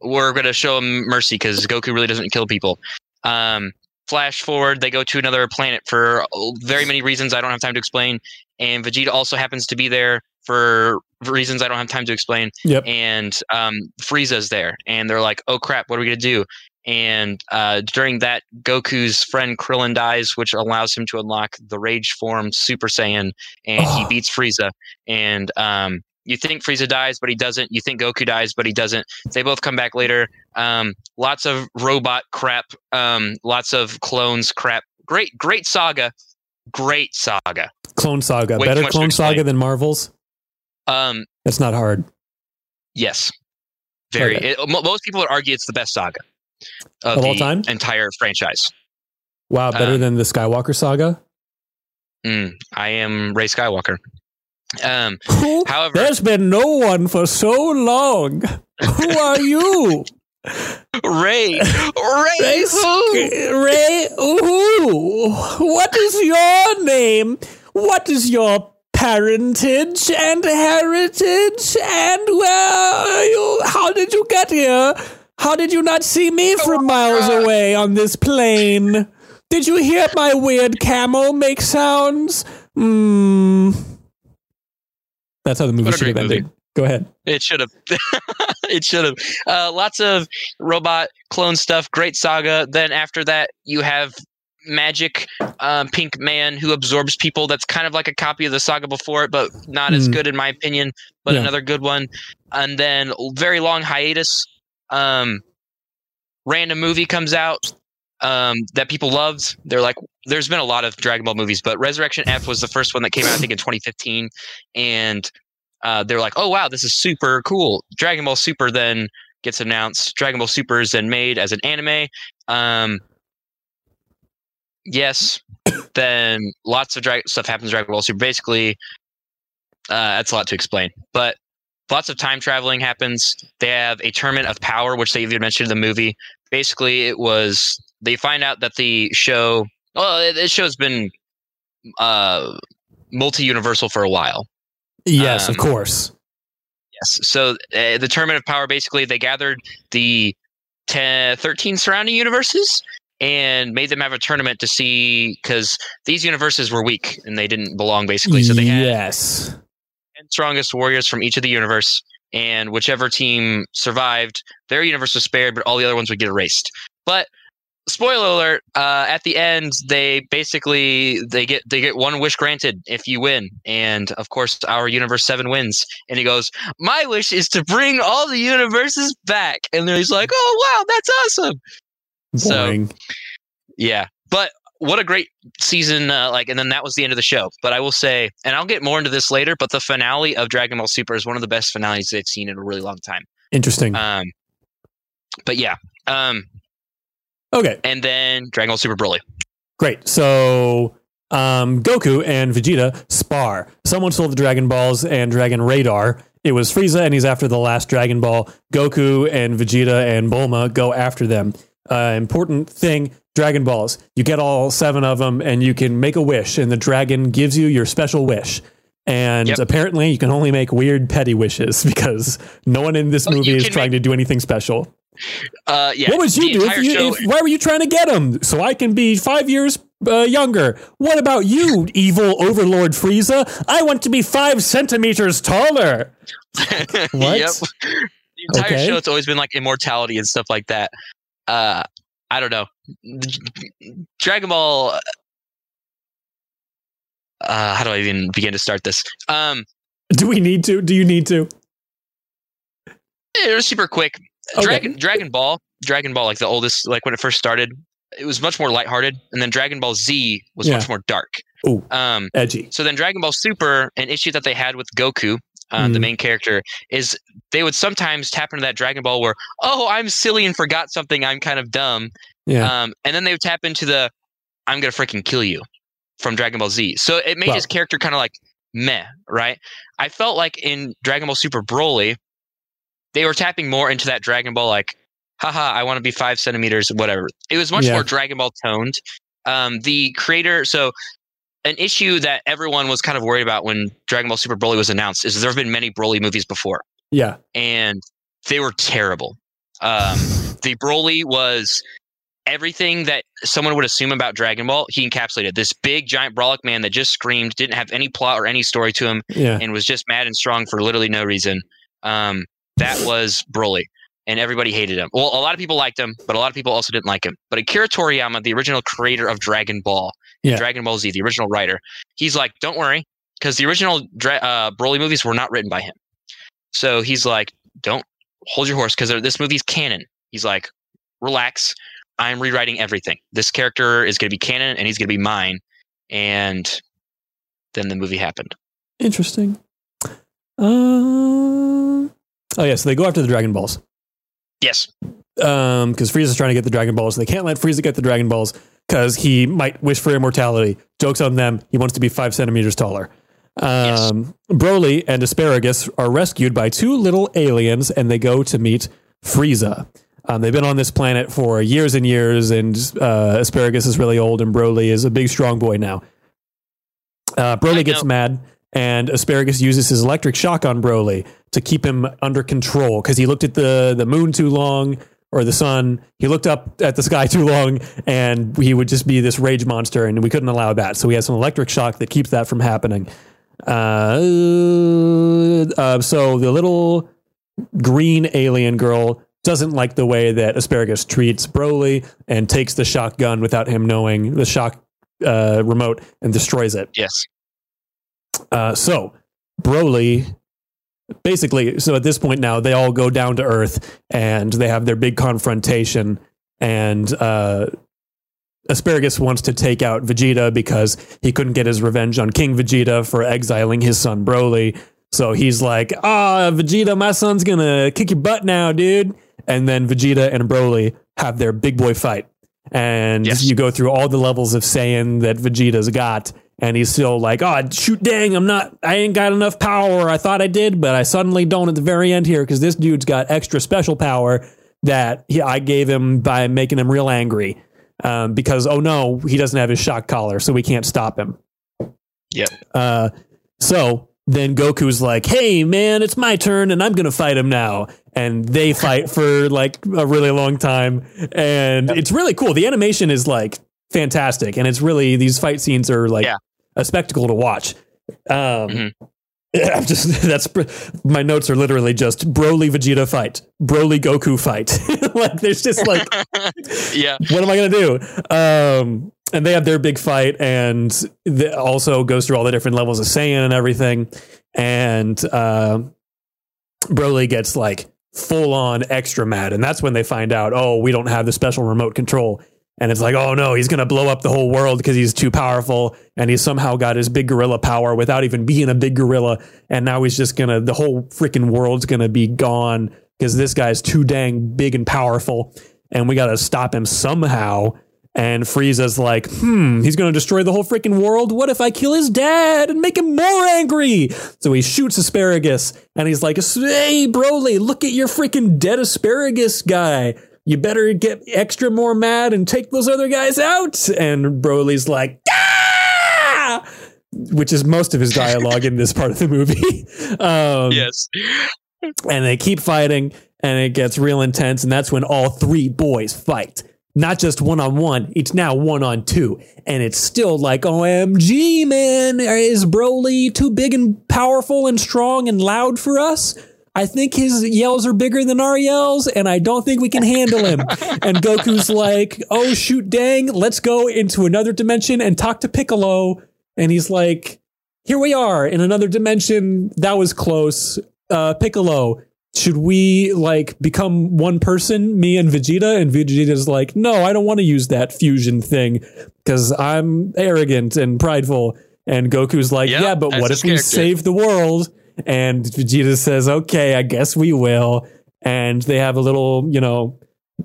we're gonna show him mercy because Goku really doesn't kill people. Um, flash forward, they go to another planet for very many reasons I don't have time to explain, and Vegeta also happens to be there for reasons I don't have time to explain Yep. and um, Frieza's there, and they're like, "Oh crap, what are we gonna do?" And uh, during that, Goku's friend Krillin dies, which allows him to unlock the Rage form Super Saiyan, and he Oh. beats Frieza. And um, you think Frieza dies, but he doesn't. You think Goku dies, but he doesn't. They both come back later. Um, lots of robot crap, um, lots of clones crap. Great, great saga. Great saga. Clone Saga. Way Better Clone Saga than Marvel's? Um, That's not hard. Yes. Very. Okay. It, most people would argue it's the best saga of, Of all the time? entire franchise. Wow, better Um, than the Skywalker Saga? Mm, I am Rey Skywalker. Um, however, There's been no one for so long. Who are you? Rey, Rey, Rey, who? Rey, ooh, what is your name? What is your parentage and heritage? And where are you? How did you get here? How did you not see me from miles away on this plane? Did you hear my weird camel make sounds? Hmm. That's how the movie should have ended. Go ahead. It should have. it should have. Uh, lots of robot clone stuff. Great saga. Then after that, you have magic um, pink man who absorbs people. That's kind of like a copy of the saga before it, but not as Hmm. good in my opinion. But Yeah. another good one. And then very long hiatus. Um, random movie comes out um, that people loved. They're like, there's been a lot of Dragon Ball movies, but Resurrection F was the first one that came out, I think, in 2015, and uh, they're like, oh wow, this is super cool. Dragon Ball Super then gets announced. Dragon Ball Super is then made as an anime. Um, yes, then lots of dra- stuff happens. Dragon Ball Super. Basically, uh, that's a lot to explain, but lots of time traveling happens. They have a tournament of power, which they even mentioned in the movie. Basically, it was they find out that the show. Well, this show's been uh, multi-universal for a while. Yes, of Um, course. Yes. So uh, the tournament of power basically they gathered the 10, 13 surrounding universes and made them have a tournament to see because these universes were weak and they didn't belong basically. So they had yes. 10 strongest warriors from each of the universe and whichever team survived, their universe was spared, but all the other ones would get erased. But spoiler alert uh, at the end they basically they get they get one wish granted if you win and of course our universe 7 wins and he goes my wish is to bring all the universes back and then he's like oh wow that's awesome So- yeah but what a great season! Uh, like, and then that was the end of the show. But I will say, and I'll get more into this later. But the finale of Dragon Ball Super is one of the best finales they've seen in a really long time. Interesting. Um, but yeah, um, okay, and then Dragon Ball Super Broly. great. So um, Goku and Vegeta spar. Someone stole the Dragon Balls and Dragon Radar. It was Frieza, and he's after the last Dragon Ball. Goku and Vegeta and Bulma go after them. Uh, important thing Dragon Balls. You get all seven of them, and you can make a wish, and the dragon gives you your special wish. And Yep. apparently, you can only make weird, petty wishes because no one in this movie is trying to do anything special. Uh, yeah. what would you do? If you, if, why were you trying to get him? So I can be five years uh, younger. What about you, evil Overlord Frieza? I want to be five centimeters taller. What? yep. The entire Okay. show, it's always been like immortality and stuff like that. Uh, I don't know. Dragon Ball. Uh, how do I even begin to start this? Um, Do we need to? Do you need to? it was super quick. Okay. Dragon Dragon Ball, Dragon Ball, like the oldest, like when it first started, it was much more lighthearted, and then Dragon Ball Z was Yeah. much more dark. Ooh. Um, Edgy. So then Dragon Ball Super, an issue that they had with Goku, um, the Mhm. main character, is they would sometimes tap into that Dragon Ball where, oh, I'm silly and forgot something. I'm kind of dumb. Yeah. Um, and then they would tap into the, I'm gonna freaking kill you, from Dragon Ball Z. So it made Well- his character kind of like meh, right? I felt like in Dragon Ball Super Broly, they were tapping more into that Dragon Ball like, haha, I want to be five centimeters, whatever. It was much Yeah. more Dragon Ball toned. Um, the creator, so an issue that everyone was kind of worried about when Dragon Ball Super Broly was announced is there have been many Broly movies before, yeah. and they were terrible. Um, the Broly was everything that someone would assume about Dragon Ball. He encapsulated this big giant Brolic man that just screamed, didn't have any plot or any story to him, Yeah. and was just mad and strong for literally no reason. Um, that was Broly, and everybody hated him. Well, a lot of people liked him, but a lot of people also didn't like him. But Akira Toriyama, the original creator of Dragon Ball, Yeah. Dragon Ball Z, the original writer, he's like, "Don't worry, because the original Dra- uh, Broly movies were not written by him." So he's like, "Don't hold your horse, because this movie's canon." He's like, "Relax, I'm rewriting everything. This character is going to be canon, and he's going to be mine." And then the movie happened. Interesting. Uh, oh, yeah. So they go after the Dragon Balls. Yes. um because Frieza's trying to get the Dragon Balls. They can't let Frieza get the Dragon Balls because he might wish for immortality. Jokes on them. He wants to be five centimeters taller. Um, Broly and Asparagus are rescued by two little aliens, and they go to meet Frieza. Um, they've been on this planet for years and years, and uh, Asparagus is really old, and Broly is a big, strong boy now. Uh, Broly gets mad, and Asparagus uses his electric shock on Broly to keep him under control because he looked at the the moon too long or the sun. He looked up at the sky too long, and he would just be this rage monster, and we couldn't allow that. So he has an electric shock that keeps that from happening. Uh, uh, so the little green alien girl doesn't like the way that Asparagus treats Broly and takes the shotgun without him knowing the shock uh, remote and destroys it. Yes. Uh, so Broly, basically, so at this point now they all go down to Earth and they have their big confrontation. And uh, Asparagus wants to take out Vegeta because he couldn't get his revenge on King Vegeta for exiling his son Broly. So he's like, "Ah, Vegeta, my son's gonna kick your butt now, dude." And then Vegeta and Broly have their big boy fight, and Yes. you go through all the levels of Saiyan that Vegeta's got, and he's still like, "Oh, shoot, dang, I'm not, I ain't got enough power. I thought I did, but I suddenly don't at the very end here because this dude's got extra special power that he, I gave him by making him real angry." Um, because oh no, he doesn't have his shock collar, so we can't stop him. Yep. Uh, so then Goku's like, "Hey man, it's my turn, and I'm gonna fight him now." And they fight for like a really long time, and it's really cool. The animation is like fantastic, and it's really these fight scenes are like Yeah. a spectacle to watch. Um, Mhm. I'm just that's my notes are literally just Broly Vegeta fight, Broly Goku fight. like there's just like yeah. what am I gonna do? Um, and they have their big fight, and also goes through all the different levels of Saiyan and everything. And uh, Broly gets like full on extra mad, and that's when they find out, oh, we don't have the special remote control. And it's like, oh no, he's gonna blow up the whole world because he's too powerful, and he's somehow got his big gorilla power without even being a big gorilla. And now he's just gonna, the whole freaking world's gonna be gone because this guy's too dang big and powerful, and we gotta stop him somehow. And Frieza's like, hmm, he's going to destroy the whole freaking world. What if I kill his dad and make him more angry? So he shoots asparagus and he's like, hey, Broly, look at your freaking dead asparagus guy. You better get extra more mad and take those other guys out. And Broly's like, ah! Which is most of his dialogue in this part of the movie. Um, Yes. and they keep fighting and it gets real intense and that's when all three boys fight not just one on one it's now one on two and it's still like omg man is broly too big and powerful and strong and loud for us I think his yells are bigger than our yells, and I don't think we can handle him. and Goku's like, "Oh shoot, dang! Let's go into another dimension and talk to Piccolo." And he's like, "Here we are in another dimension. That was close uh, Piccolo, should we like become one person, me and Vegeta? And Vegeta's like, no, I don't want to use that fusion thing because I'm arrogant and prideful. And Goku's like, Yep, yeah, but what if we character. save the world? And Vegeta says, okay, I guess we will. And they have a little, you know,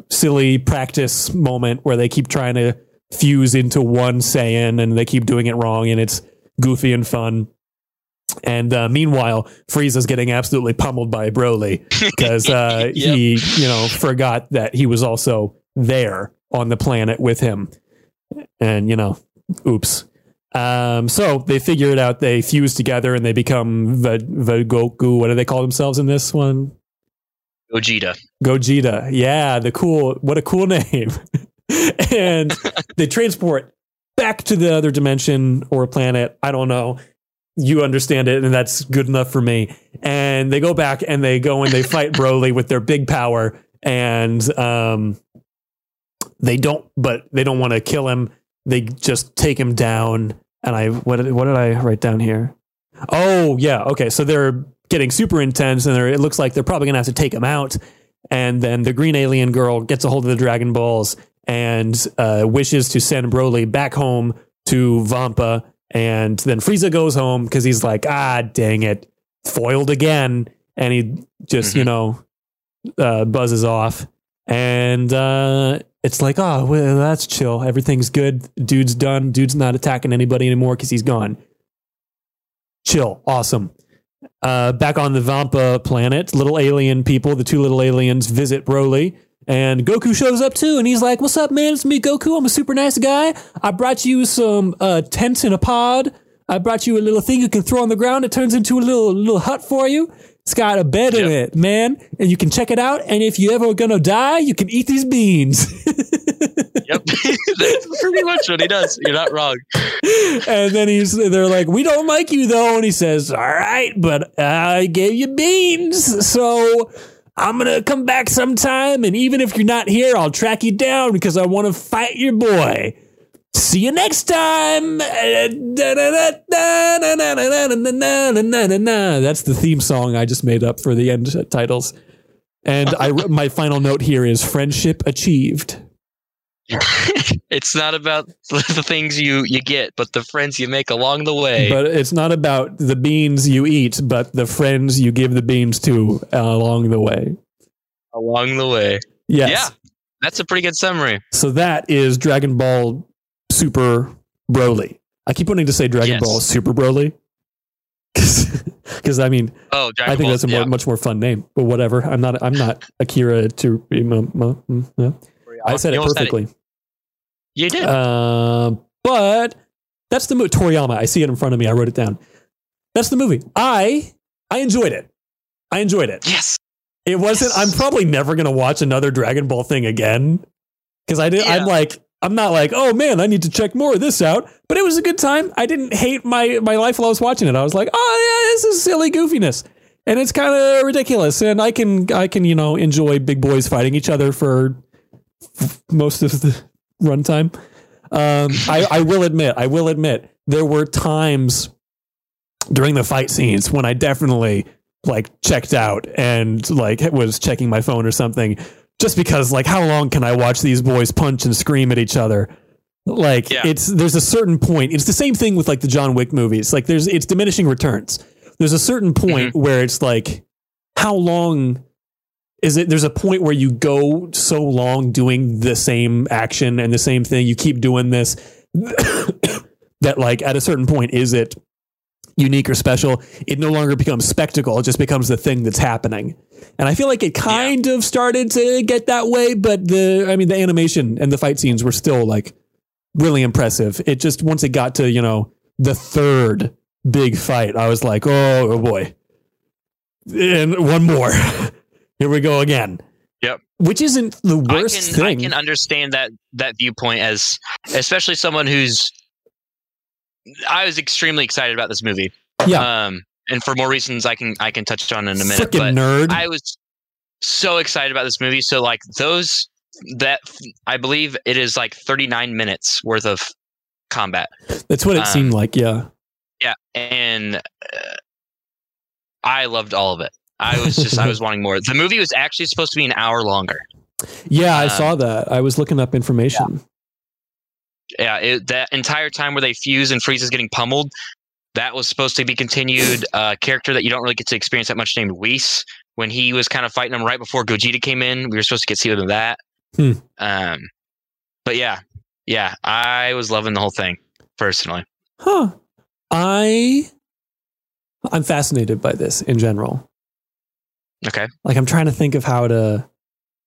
silly practice moment where they keep trying to fuse into one Saiyan and they keep doing it wrong and it's goofy and fun. And uh, meanwhile, Frieza's getting absolutely pummeled by Broly because uh, Yep. he, you know, forgot that he was also there on the planet with him. And, you know, oops. Um, so they figure it out. They fuse together and they become the, the Goku. What do they call themselves in this one? Gogeta. Gogeta. Yeah, the cool. What a cool name. and they transport back to the other dimension or planet. I don't know. You understand it, and that's good enough for me. And they go back and they go and they fight Broly with their big power, and um, they don't. But they don't want to kill him. They just take him down. And I what did, what did I write down here? Oh yeah, okay. So they're getting super intense, and they're, it looks like they're probably gonna have to take him out. And then the green alien girl gets a hold of the Dragon Balls and uh, wishes to send Broly back home to Vampa. And then Frieza goes home because he's like, ah, dang it, foiled again. And he just, you know, uh, buzzes off. And uh, it's like, oh, well, that's chill. Everything's good. Dude's done. Dude's not attacking anybody anymore because he's gone. Chill. Awesome. Uh, back on the Vampa planet, little alien people, the two little aliens visit Broly. And Goku shows up too, and he's like, "What's up, man? It's me, Goku. I'm a super nice guy. I brought you some uh, tents in a pod. I brought you a little thing you can throw on the ground. It turns into a little little hut for you. It's got a bed in it, man, and you can check it out. And if you ever gonna die, you can eat these beans." Yep. That's pretty much what he does. You're not wrong. and then he's they're like, "We don't like you though," and he says, "All right, but I gave you beans, so I'm gonna come back sometime, and even if you're not here, I'll track you down because I want to fight your boy." See you next time. That's the theme song I just made up for the end titles. And I, my final note here is friendship achieved. It's not about the things you, you get, but the friends you make along the way. But it's not about the beans you eat, but the friends you give the beans to uh, along the way. along the way. Yes. Yeah. That's a pretty good summary. So that is Dragon Ball Super Broly. I keep wanting to say Dragon Yes. Ball Super Broly. Because I mean, Oh, Dragon I think Ball- that's a more, yeah. much more fun name. But whatever. I'm not. I'm not Akira to. Yeah. I said You it perfectly. You did. Uh, but that's the movie. Toriyama. I see it in front of me. I wrote it down. That's the movie. I I enjoyed it. I enjoyed it. yes. It wasn't. I'm probably never gonna watch another Dragon Ball thing again because I did. I'm like. I'm not like, oh man, I need to check more of this out. But it was a good time. I didn't hate my my life while I was watching it. I was like, oh yeah, this is silly goofiness, and it's kind of ridiculous. And I can I can you know enjoy big boys fighting each other for most of the runtime. Um, I, I will admit, I will admit, there were times during the fight scenes when I definitely like checked out and like was checking my phone or something just because like how long can I watch these boys punch and scream at each other? Like Yeah. it's there's a certain point. It's the same thing with like the John Wick movies. Like there's it's diminishing returns. There's a certain point mm-hmm. where it's like how long is it there's a point where you go so long doing the same action and the same thing you keep doing this that like at a certain point is it unique or special it no longer becomes spectacle. It just becomes the thing that's happening. And i feel like it kind of started to get that way but the i mean the animation and the fight scenes were still like really impressive. It just once it got to you know the third big fight i was like oh, oh boy. And one more. Here we go again. Yep. which isn't the I worst thing. I can understand that that viewpoint as especially someone who's I was extremely excited about this movie. Yeah. Um and for more reasons I can I can touch on in a minute. Freaking But nerd I was so excited about this movie. So like those that I believe it is like 39 minutes worth of combat. that's what it um, seemed like yeah Yeah, and uh, I loved all of it. I was just I was wanting more. The movie was actually supposed to be an hour longer. Yeah, I Um, saw that. I was looking up information. Yeah, it, that entire time where they fuse and Frieza's getting pummeled, that was supposed to be continued. A uh, character that you don't really get to experience that much named Whis. When he was kind of fighting him right before Gogeta came in, we were supposed to get see him in that. Hmm. Um, but yeah, yeah, I was loving the whole thing personally. Huh. I I'm fascinated by this in general. Okay, Like I'm trying to think of how to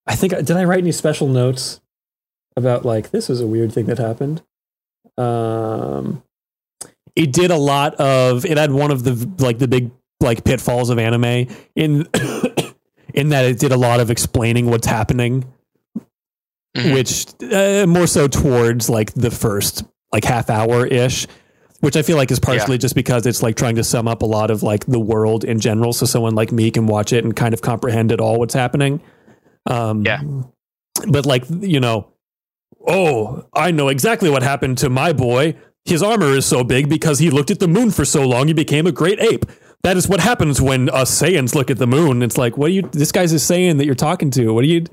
I think did I write any special notes about like this is a weird thing that happened? Um it did a lot of it had one of the like the big like pitfalls of anime in in that it did a lot of explaining what's happening Mhm. which uh, more so towards like the first like half hour ish which i feel like is partially just because it's like trying to sum up a lot of like the world in general so someone like me can watch it and kind of comprehend it all what's happening um Yeah. but like you know oh i know exactly what happened to my boy his armor is so big because he looked at the moon for so long he became a great ape that is what happens when us Saiyans look at the moon. It's like, what are you? This guy's a Saiyan that you're talking to. What are you?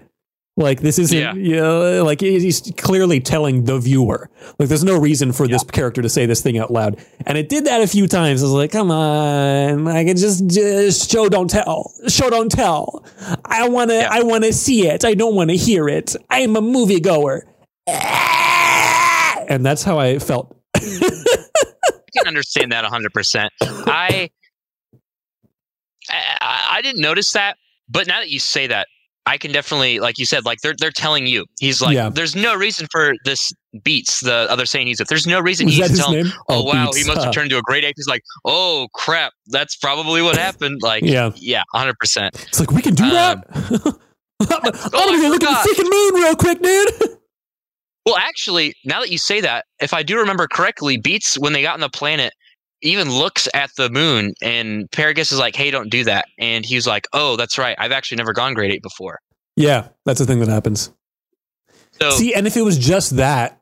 Like this isn't, Yeah. you know, like he's clearly telling the viewer. Like there's no reason for this character to say this thing out loud. And it did that a few times. I was like, come on, like it just, just show don't tell, show don't tell. I wanna, Yeah. I wanna see it. I don't wanna hear it. I am a moviegoer. And that's how I felt. I can understand that 100%. I, I I didn't notice that, but now that you say that, I can definitely, like you said, like they're they're telling you. He's like, Yeah. there's no reason for this beats the other saying he's with. There's no reason Was he's telling. name? Oh, wow, Beets. he must have turned into a great ape. He's like, oh crap, that's probably what happened. Like, Yeah. yeah, 100. percent It's like we can do Um, that. I'm gonna go look at the freaking moon real quick, dude. Well, actually, now that you say that, if I do remember correctly, Beets when they got on the planet even looks at the moon, and Paragus is like, "Hey, don't do that," and he's like, "Oh, that's right. I've actually never gone grade eight before." Yeah, that's the thing that happens. So, See, and if it was just that,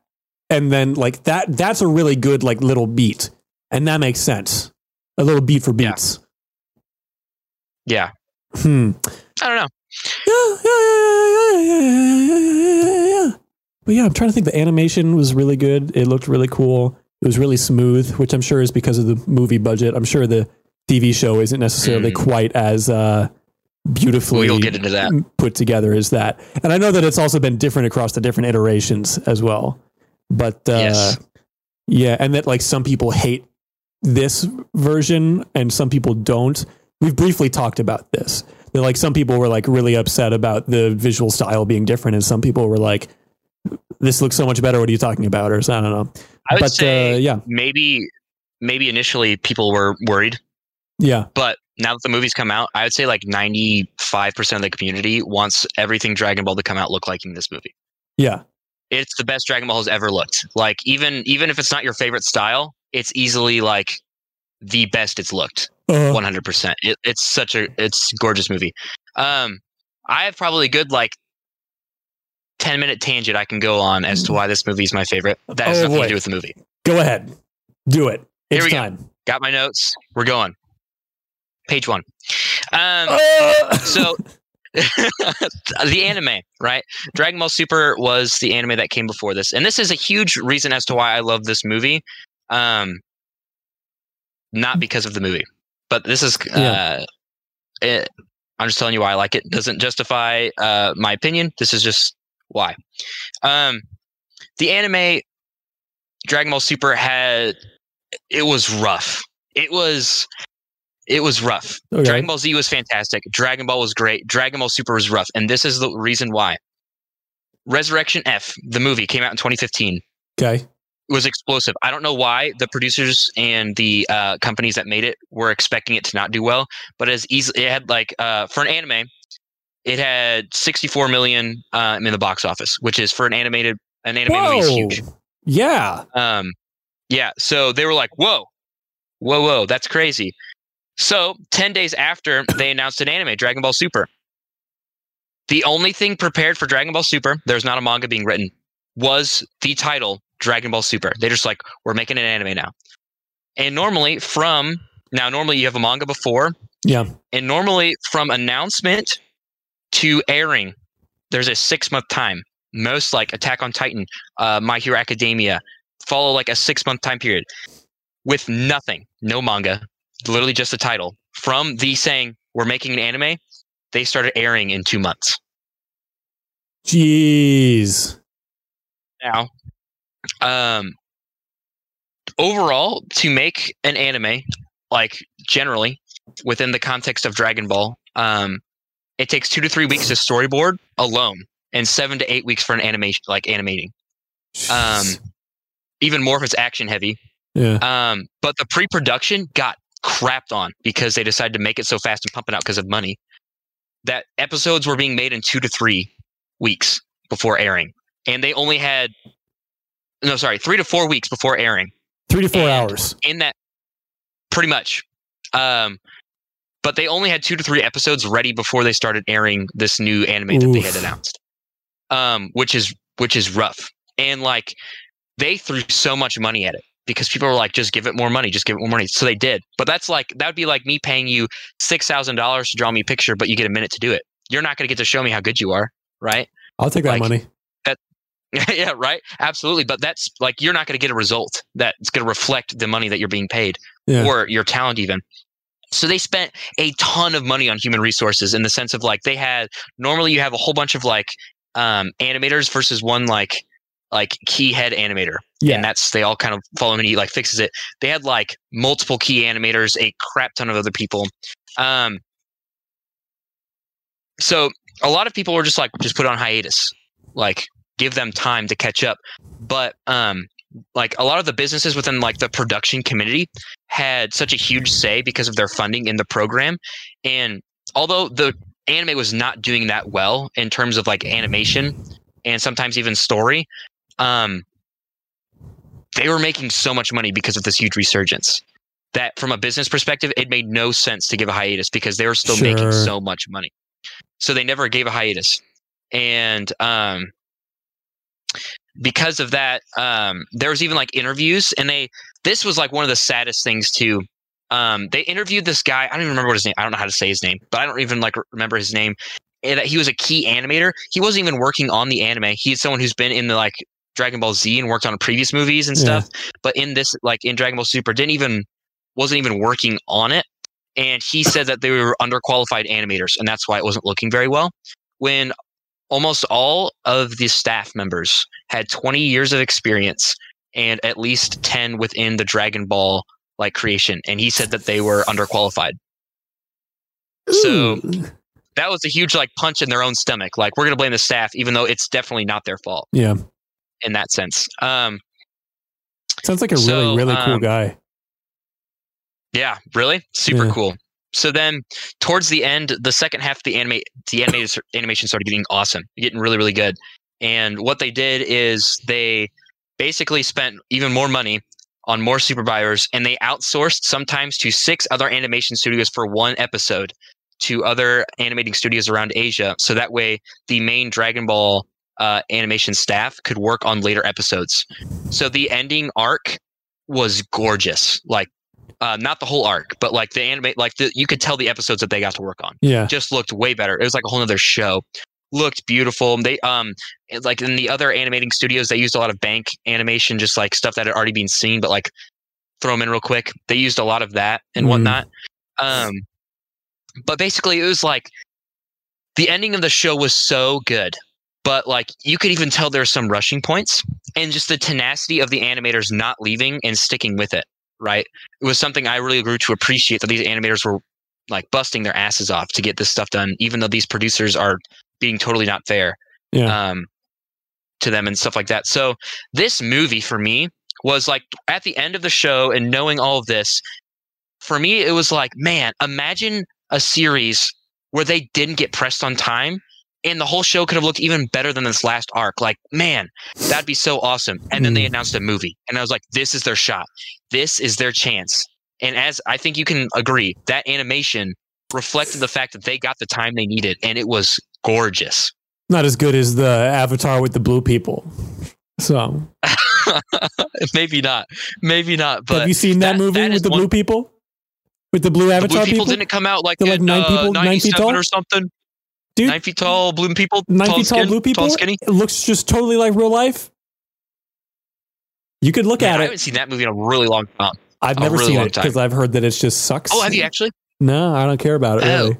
and then like that, that's a really good like little beat, and that makes sense. A little beat for beats. Yeah. yeah. Hmm. I don't know. Yeah, yeah, yeah, yeah, yeah, yeah, yeah, yeah. But yeah, I'm trying to think. The animation was really good. It looked really cool. It was really smooth, which I'm sure is because of the movie budget. I'm sure the TV show isn't necessarily Mm. quite as uh, beautifully We'll get into that. put together as that. And I know that it's also been different across the different iterations as well. But uh, Yes. yeah, and that like some people hate this version and some people don't. We've briefly talked about this. That like some people were like really upset about the visual style being different, and some people were like, "This looks so much better." What are you talking about? Or I don't know. I would but say uh, yeah, maybe maybe initially people were worried, yeah, but now that the movie's come out, I would say like 95 percent of the community wants everything Dragon Ball to come out look like in this movie. yeah, it's the best Dragon Ball has ever looked. Like even even if it's not your favorite style, it's easily like the best it's looked. uh, One hundred percent. It's such a it's gorgeous movie. Um, I have probably good like ten minute tangent I can go on as to why this movie is my favorite. That has Oh, nothing boy. to do with the movie. Go ahead, do it. Here It's we go. Got my notes. We're going. Page one. Um, Uh, so the anime, right? Dragon Ball Super was the anime that came before this, and this is a huge reason as to why I love this movie. Um, not because of the movie, but this is. Uh, Yeah. it, I'm just telling you why I like it. Doesn't justify uh, my opinion. This is just why. Um, the anime Dragon Ball Super had it was rough. It was it was rough. Okay. Dragon Ball Z was fantastic. Dragon Ball was great. Dragon Ball Super was rough, and this is the reason why. Resurrection F, the movie, came out in 2015. Okay. It was explosive. I don't know why the producers and the uh, companies that made it were expecting it to not do well, but as easily it had like uh, for an anime, it had 64 million um, in the box office, which is for an animated an anime movie is huge. Yeah. Um, yeah, so they were like, "Whoa, whoa, whoa, that's crazy." So ten days after they announced an anime, Dragon Ball Super. The only thing prepared for Dragon Ball Super, there's not a manga being written, was the title Dragon Ball Super. They're just like, "We're making an anime now." And normally, from now, normally you have a manga before, Yeah. and normally from announcement to airing, there's a six month time. Most like Attack on Titan, uh, My Hero Academia, follow like a six month time period with nothing, no manga, literally just the title. From the saying we're making an anime, they started airing in two months. Jeez. Now, um, overall, to make an anime, like generally within the context of Dragon Ball, um, it takes two to three weeks to storyboard alone, and seven to eight weeks for an animation, like animating. Um, even more if it's action heavy. yeah. Um, but the pre-production got crapped on because they decided to make it so fast and pump it out because of money. That episodes were being made in two to three weeks before airing, and they only had no, sorry, three to four weeks before airing. Three to four and- hours. In that, pretty much. Um, but they only had two to three episodes ready before they started airing this new anime that they had announced. Um, which is which is rough, and like they threw so much money at it because people were like, just give it more money, just give it more money. So they did. But that's like that would be like me paying you six thousand dollars to draw me a picture, but you get a minute to do it. You're not going to get to show me how good you are, right? I'll take that like- money. yeah, right. Absolutely. But that's like you're not going to get a result that's going to reflect the money that you're being paid Yeah. or your talent even. So they spent a ton of money on human resources in the sense of like they had normally you have a whole bunch of like um animators versus one like like key head animator. Yeah. And that's they all kind of follow him and he like fixes it. They had like multiple key animators, a crap ton of other people. Um so a lot of people were just like just put on hiatus. Like give them time to catch up. But um like a lot of the businesses within like the production community had such a huge say because of their funding in the program. And although the anime was not doing that well in terms of like animation and sometimes even story um they were making so much money because of this huge resurgence that from a business perspective it made no sense to give a hiatus because they were still making so much money. So they never gave a hiatus. And um because of that um there was even like interviews and they this was like one of the saddest things too. Um they interviewed this guy i don't even remember what his name i don't know how to say his name but i don't even like remember his name and that he was a key animator. He wasn't even working on the anime. He's someone who's been in the like dragon ball z and worked on previous movies and Yeah. stuff but in this like in dragon ball super didn't even wasn't even working on it and he said that they were underqualified animators and that's why it wasn't looking very well. When almost all of the staff members had 20 years of experience and at least 10 within the dragon ball like creation and he said that they were underqualified So- that was a huge like punch in their own stomach like we're going to blame the staff even though it's definitely not their fault yeah. in that sense um Sounds like a So, really, really cool um, guy. Yeah, really, super Yeah. cool. So then, towards the end, the second half of the anime, the animated animation started getting awesome, getting really, really good. And what they did is they basically spent even more money on more supervisors, and they outsourced sometimes to six other animation studios for one episode to other animating studios around Asia. So that way, the main Dragon Ball uh, animation staff could work on later episodes. So the ending arc was gorgeous, like uh, not the whole arc, but like the anime, like the you could tell the episodes that they got to work on Yeah. just looked way better. It was like a whole other show. Looked beautiful. They um like in the other animating studios, they used a lot of bank animation, just like stuff that had already been seen, but like throw them in real quick. They used a lot of that and Mm. whatnot. Um, but basically, it was like the ending of the show was so good, but like you could even tell there were some rushing points and just the tenacity of the animators not leaving and sticking with it. Right, it was something I really grew to appreciate that these animators were like busting their asses off to get this stuff done, even though these producers are being totally not fair Yeah. um, to them and stuff like that. So this movie for me was like at the end of the show and knowing all of this, for me it was like, man, imagine a series where they didn't get pressed on time and the whole show could have looked even better than this last arc. Like, man, that'd be so awesome. And then they announced a movie and I was like, this is their shot. This is their chance. And as I think you can agree, that animation reflected the fact that they got the time they needed and it was gorgeous. Not as good as the Avatar with the blue people. So, maybe not. Maybe not. But have you seen that, that- movie that with the one- blue people? With the blue the Avatar blue people, people? didn't come out like, They're like in, nine uh, people- nine feet tall? or something. Dude. nine feet tall, blue people, Nine tall feet tall skin, blue people? tall skinny. It looks just totally like real life. You could look Man, at I it. I haven't seen that movie in a really long time. I've a never really seen it because I've heard that it just sucks. Oh, have you actually? No, I don't care about it Oh. really.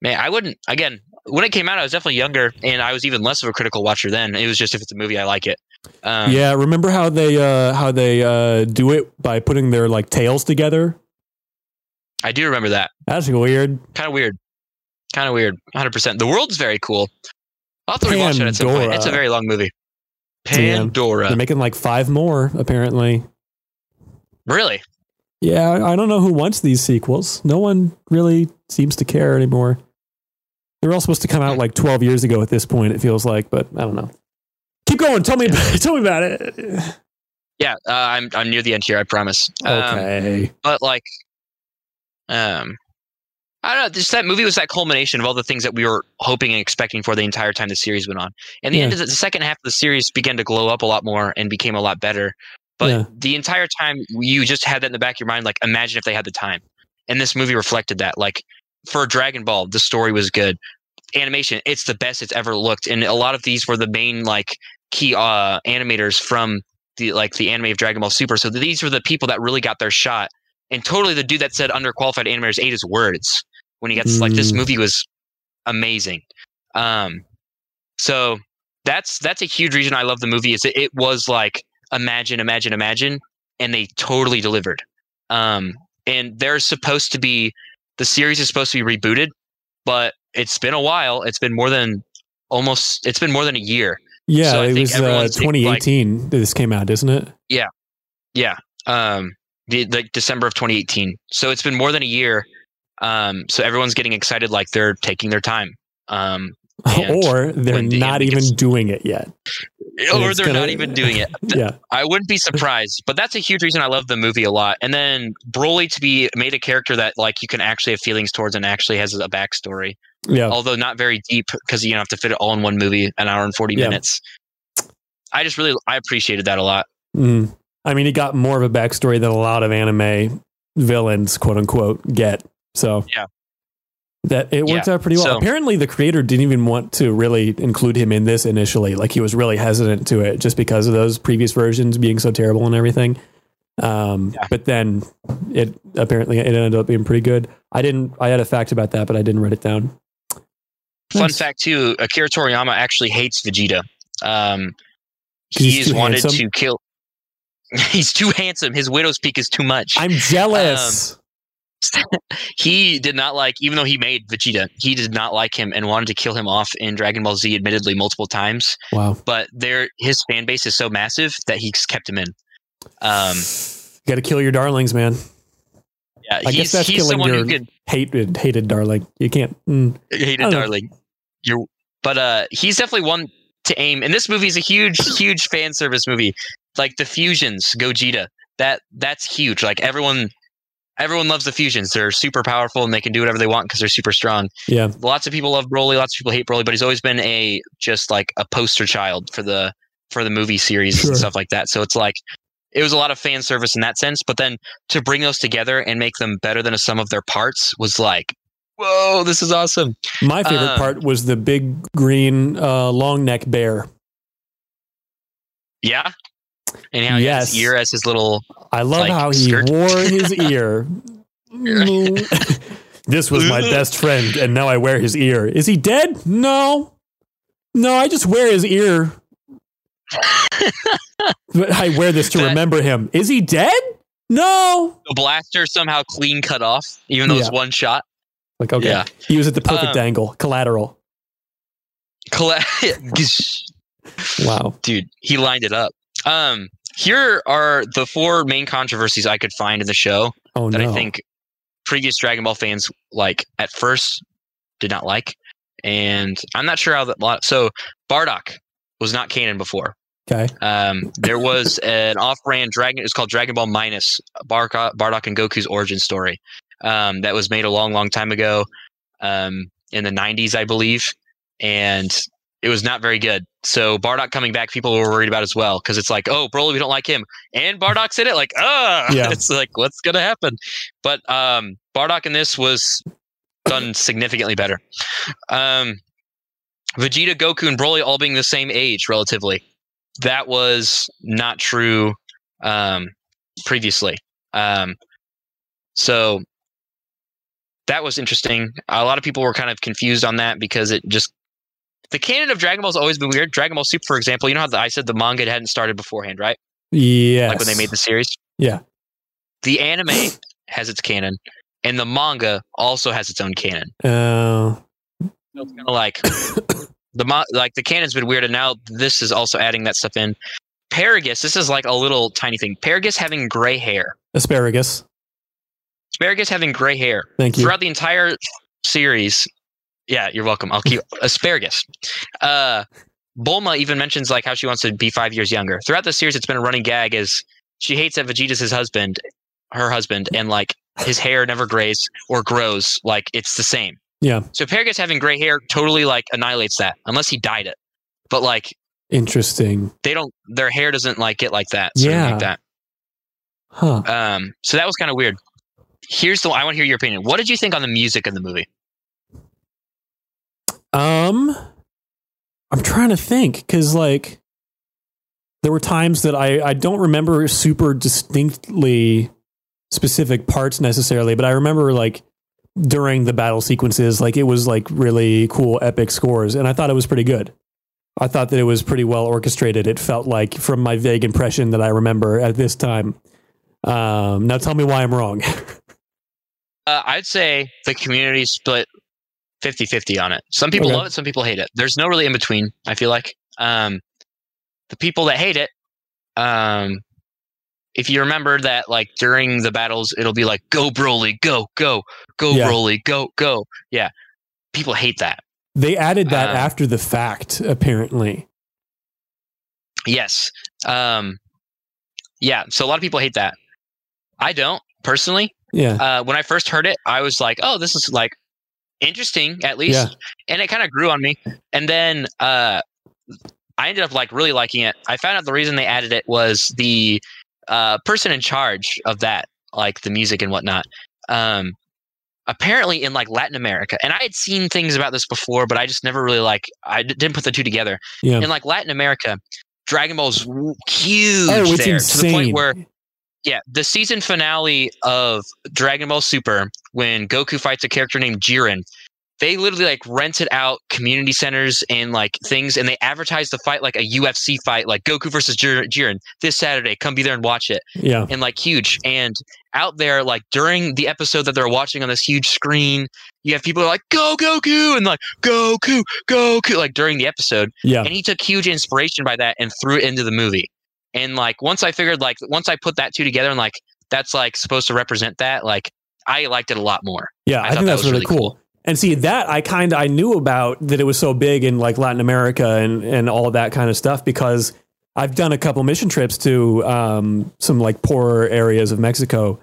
Man, I wouldn't. Again, when it came out, I was definitely younger, and I was even less of a critical watcher then. It was just if it's a movie, I like it. Um, yeah, remember how they uh how they uh do it by putting their like tails together? I do remember that. That's weird. Kind of weird. Kind of weird. 100. percent The world's very cool. I'll have to rewatch it at some point. It's a very long movie. Damn. Pandora. They're making like five more apparently. Really? Yeah, I don't know who wants these sequels. No one really seems to care anymore. They were all supposed to come out like 12 years ago at this point, it feels like, but I don't know. Keep going. Tell me about it. Tell me about it. Yeah, uh, I'm I'm near the end here. I promise. Um, Okay. but like, um, I don't know. Just that movie was that culmination of all the things that we were hoping and expecting for the entire time the series went on. And the end of the, the second half of the series began to glow up a lot more and became a lot better. But Yeah. the entire time you just had that in the back of your mind, like imagine if they had the time. And this movie reflected that. Like for Dragon Ball, the story was good. Animation, it's the best it's ever looked. And a lot of these were the main like key uh animators from the like the anime of Dragon Ball Super. So these were the people that really got their shot. And totally the dude that said underqualified animators ate his words when he got like this Mm. movie was amazing. Um so that's that's a huge reason I love the movie is it, it was like imagine, imagine, imagine, and they totally delivered. Um and there's supposed to be the series is supposed to be rebooted, but it's been a while. It's been more than almost it's been more than a year. Yeah, so it was uh, everyone's, like- 2018 this came out, isn't it? Yeah, yeah. Um the, the December of 2018. So it's been more than a year. Um so everyone's getting excited like they're taking their time. Um or they're the not even gets- doing it yet. or they're gonna- not even doing it. Yeah. I wouldn't be surprised, but that's a huge reason I love the movie a lot. And then Broly to be made a character that like you can actually have feelings towards and actually has a backstory, Yeah. although not very deep because you don't have to fit it all in one movie, an hour and forty Yeah. minutes. I just really I appreciated that a lot. Mm. I mean, he got more of a backstory than a lot of anime villains, quote unquote, get. So Yeah. that it worked Yeah, out pretty well. so- Apparently, the creator didn't even want to really include him in this initially. Like he was really hesitant to it, just because of those previous versions being so terrible and everything. Um, Yeah. But then it apparently it ended up being pretty good. I didn't. I had a fact about that, but I didn't write it down. Fun Nice. fact too: Akira Toriyama actually hates Vegeta. Um, he's he's wanted handsome? to kill. he's too handsome. His widow's peak is too much. I'm jealous. he did not like, even though he made Vegeta, he did not like him and wanted to kill him off in Dragon Ball Z, admittedly multiple times. wow. But there, his fan base is so massive that he's kept him in. Um, Got to kill your darlings, man. yeah, I guess that's he's killing someone your could hated, hated darling. You can't. Mm. hated darling. You're, but uh, he's definitely one to aim. And this movie is a huge, huge fan service movie. Like the fusions, Gogeta. That that's huge. Like everyone, everyone loves the fusions. They're super powerful and they can do whatever they want because they're super strong. Yeah. lots of people love Broly, lots of people hate Broly, but he's always been a just like a poster child for the for the movie series Sure. and stuff like that. So it's like it was a lot of fan service in that sense. But then to bring those together and make them better than a sum of their parts was like, whoa, this is awesome. My favorite Um, part was the big green uh, long neck bear. Yeah. And how he has Yes. his ear as his little. I love Like, how he skirt. wore his ear. this was my best friend, and now I wear his ear. Is he dead? No. No, I just wear his ear. but I wear this to That- remember him. Is he dead? No. The blaster somehow clean cut off, even though it's Yeah. one shot. Like, okay. Yeah. He was at the perfect Um, angle. Collateral. Colla- Wow. Dude, he lined it up. Um, here are the four main controversies I could find in the show Oh, that no. I think previous Dragon Ball fans like at first did not like, and I'm not sure how that. Lot, so Bardock was not canon before. Okay. Um, there was an off-brand Dragon. It's called Dragon Ball Minus Bardock, Bardock and Goku's origin story. Um, that was made a long, long time ago, um, in the '90s, I believe, and it was not very good. So Bardock coming back, people were worried about as well because it's like, oh, Broly, we don't like him, and Bardock's in it. Like, ah, Yeah. it's like, what's gonna happen? But um, Bardock in this was done significantly better. Um, Vegeta, Goku, and Broly all being the same age relatively. That was not true um, previously. Um, so that was interesting. A lot of people were kind of confused on that because it just the canon of Dragon Ball has always been weird. Dragon Ball Super, for example, you know how the, I said the manga hadn't started beforehand, right? Yeah. Like when they made the series. Yeah. The anime has its canon, and the manga also has its own canon. Uh, So kind of like the mo- like the canon's been weird, and now this is also adding that stuff in. Paragus, this is like a little tiny thing. Paragus having gray hair. asparagus. Asparagus having gray hair Thank you. throughout the entire series. Yeah, you're welcome. I'll keep asparagus. Uh, Bulma even mentions like how she wants to be five years younger. Throughout the series, it's been a running gag as she hates that Vegeta's his husband, her husband, and like his hair never grays or grows. Like it's the same. Yeah. So Paragus having gray hair totally like annihilates that, unless he dyed it. But like Interesting. they don't, their hair doesn't like get like that. So Yeah. like that. Huh. Um, so that was kind of weird. Here's the. I want to hear your opinion. What did you think on the music in the movie? Um, I'm trying to think because like there were times that I I don't remember super distinctly specific parts necessarily, but I remember like during the battle sequences, like it was like really cool, epic scores, and I thought it was pretty good. I thought that it was pretty well orchestrated. It felt like from my vague impression that I remember at this time. Um, now tell me why I'm wrong. Uh, I'd say the community split 50 50 on it. Some people Okay. love it, some people hate it. There's no really in between, I feel like. Um, the people that hate it, um, if you remember that, like during the battles, it'll be like, go Broly, go, go, go Yeah. Broly, go, go. Yeah. People hate that. they added that Um, after the fact, apparently. Yes. Um, yeah. So a lot of people hate that. I don't personally. Yeah. uh, when I first heard it, I was like, "Oh, this is like interesting, at least," Yeah. and it kind of grew on me. And then uh, I ended up like really liking it. I found out the reason they added it was the uh, person in charge of that, like the music and whatnot. Um, apparently, in like Latin America, and I had seen things about this before, but I just never really like I d- didn't put the two together. Yeah. In like Latin America, Dragon Ball's huge Oh, there insane. to the point where yeah, the season finale of Dragon Ball Super, when Goku fights a character named Jiren, they literally like rented out community centers and like things, and they advertised the fight like a UFC fight, like Goku versus Jiren this Saturday. Come be there and watch it, yeah. and like huge. And out there, like during the episode that they're watching on this huge screen, you have people are like "Go Goku" and like "Goku, Goku," like during the episode Yeah. and he took huge inspiration by that and threw it into the movie. And like once I figured like once I put that two together and like that's like supposed to represent that, like I liked it a lot more. Yeah, I I, think that that's was really, really cool. And see that I kind of I knew about that it was so big in like Latin America and and all that kind of stuff because I've done a couple mission trips to um, some like poorer areas of Mexico,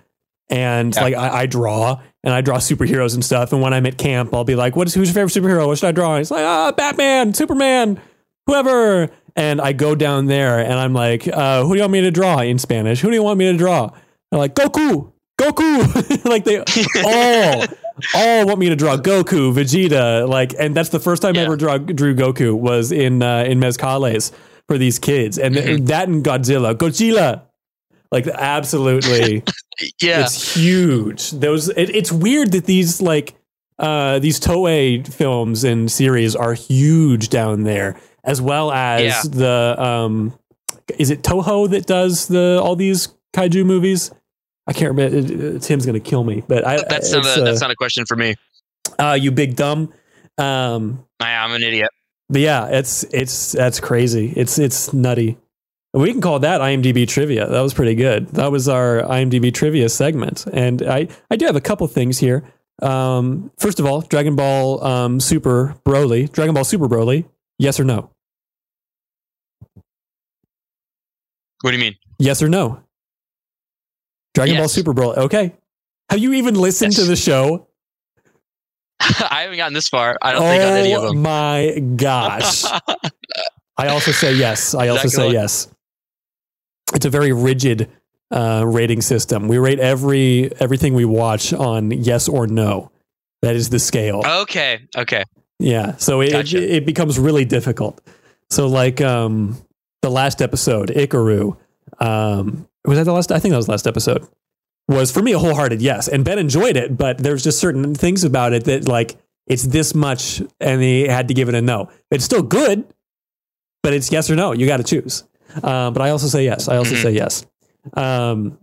and Yeah. like I, I draw and I draw superheroes and stuff. And when I'm at camp, I'll be like, "What is who's your favorite superhero? What should I draw?" And it's like, "Ah, Batman, Superman, whoever." And I go down there and I'm like, uh, "Who do you want me to draw in Spanish? Who do you want me to draw?" They're like, "Goku, Goku!" like they all all want me to draw Goku, Vegeta, like, and that's the first time I ever draw, drew Goku was in uh, in Mezcales for these kids, and Mhm. that and Godzilla, Godzilla, like absolutely, Yeah. it's huge. Those it, it's weird that these like uh these Toei films and series are huge down there, as well as Yeah. the um, is it Toho that does the all these kaiju movies? I can't remember. It- it- Tim's gonna kill me, but I that's not a, uh, that's not a question for me. uh, you big dumb. Um, I, I'm an idiot. but yeah, it's it's that's crazy. It's it's nutty. We can call that IMDb trivia. That was pretty good. That was our IMDb trivia segment, and I I do have a couple things here. Um, first of all, Dragon Ball um, Super Broly, Dragon Ball Super Broly, yes or no? What do you mean? Yes or no? Dragon Ball Super Broly. Okay. Have you even listened to the show? I haven't gotten this far. I don't think on any of Oh them. my gosh. I also say yes. I also say Exactly. yes. It's a very rigid uh, rating system. We rate every everything we watch on yes or no. That is the scale. okay. Okay. Yeah. So it, Gotcha. it, it becomes really difficult. So like um the last episode, Ikaru, um was that the last I think that was the last episode. Was for me a wholehearted yes. And Ben enjoyed it, but there's just certain things about it that like it's this much and he had to give it a no. It's still good, but it's yes or no. You got to choose. Uh, but I also say yes. I also Mhm. say yes. Um,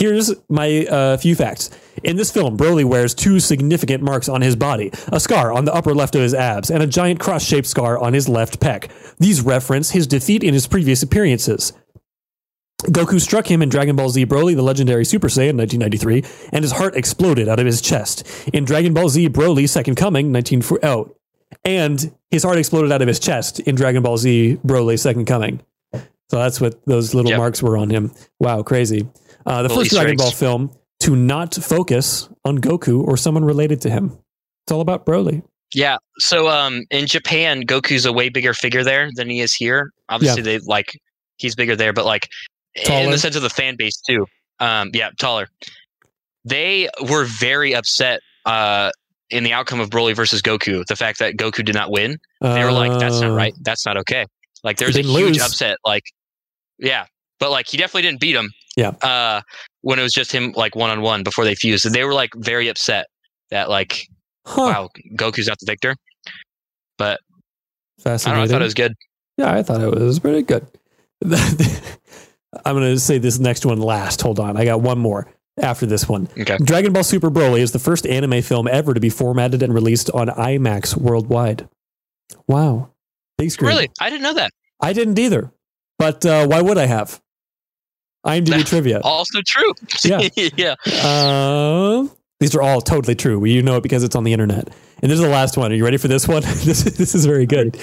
here's my uh, few facts. In this film, Broly wears two significant marks on his body a scar on the upper left of his abs and a giant cross shaped scar on his left pec. These reference his defeat in his previous appearances. Goku struck him in Dragon Ball Z Broly, the legendary Super Saiyan, 1993, and his heart exploded out of his chest. In Dragon Ball Z Broly, Second Coming, 1940, oh, and his heart exploded out of his chest in Dragon Ball Z Broly, Second Coming. So that's what those little Yep. marks were on him. Wow, crazy. Uh, the first Dragon Ball film to not focus on Goku or someone related to him. It's all about Broly. Yeah. So um in Japan, Goku's a way bigger figure there than he is here. Obviously they like he's bigger there, but like in the sense of the fan base too. Um yeah, taller. They were very upset uh in the outcome of Broly versus Goku. The fact that Goku did not win. They were like, that's not Uh, right. That's not okay. Like there's a huge lose. upset. Like yeah. But like he definitely didn't beat him. Yeah. Uh when it was just him like one on one before they fused. And they were like very upset that like Huh, wow, Goku's not the victor. But I fascinating. know. I thought it was good. Yeah, I thought it was pretty good. I'm going to say this next one last. Hold on. I got one more after this one. Okay. Dragon Ball Super Broly is the first anime film ever to be formatted and released on IMAX worldwide. Wow. Big screen. Really? I didn't know that. I didn't either. But uh, why would I have? IMDb trivia. Also true. Yeah. yeah. Uh, these are all totally true. You know it because it's on the internet. And this is the last one. Are you ready for this one? this, this is very good.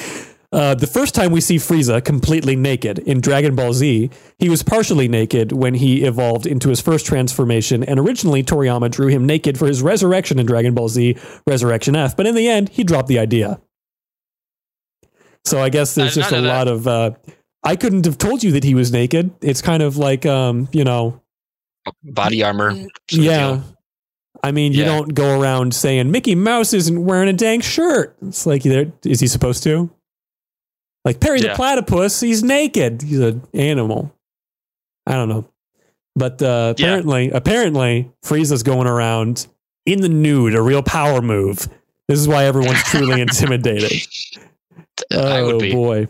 Uh, the first time we see Frieza completely naked in Dragon Ball Z, he was partially naked when he evolved into his first transformation, and originally Toriyama drew him naked for his resurrection in Dragon Ball Z Resurrection F, but in the end, he dropped the idea. So I guess there's I just a that. lot of. Uh, I couldn't have told you that he was naked. It's kind of like, um, you know, Body armor. yeah. I mean, you don't go around saying Mickey Mouse isn't wearing a dang shirt. It's like, is he supposed to? Like Perry the platypus, he's naked. He's an animal. I don't know, but uh, Yeah. apparently, apparently, Frieza's going around in the nude, a real power move. This is why everyone's truly intimidated. Oh boy,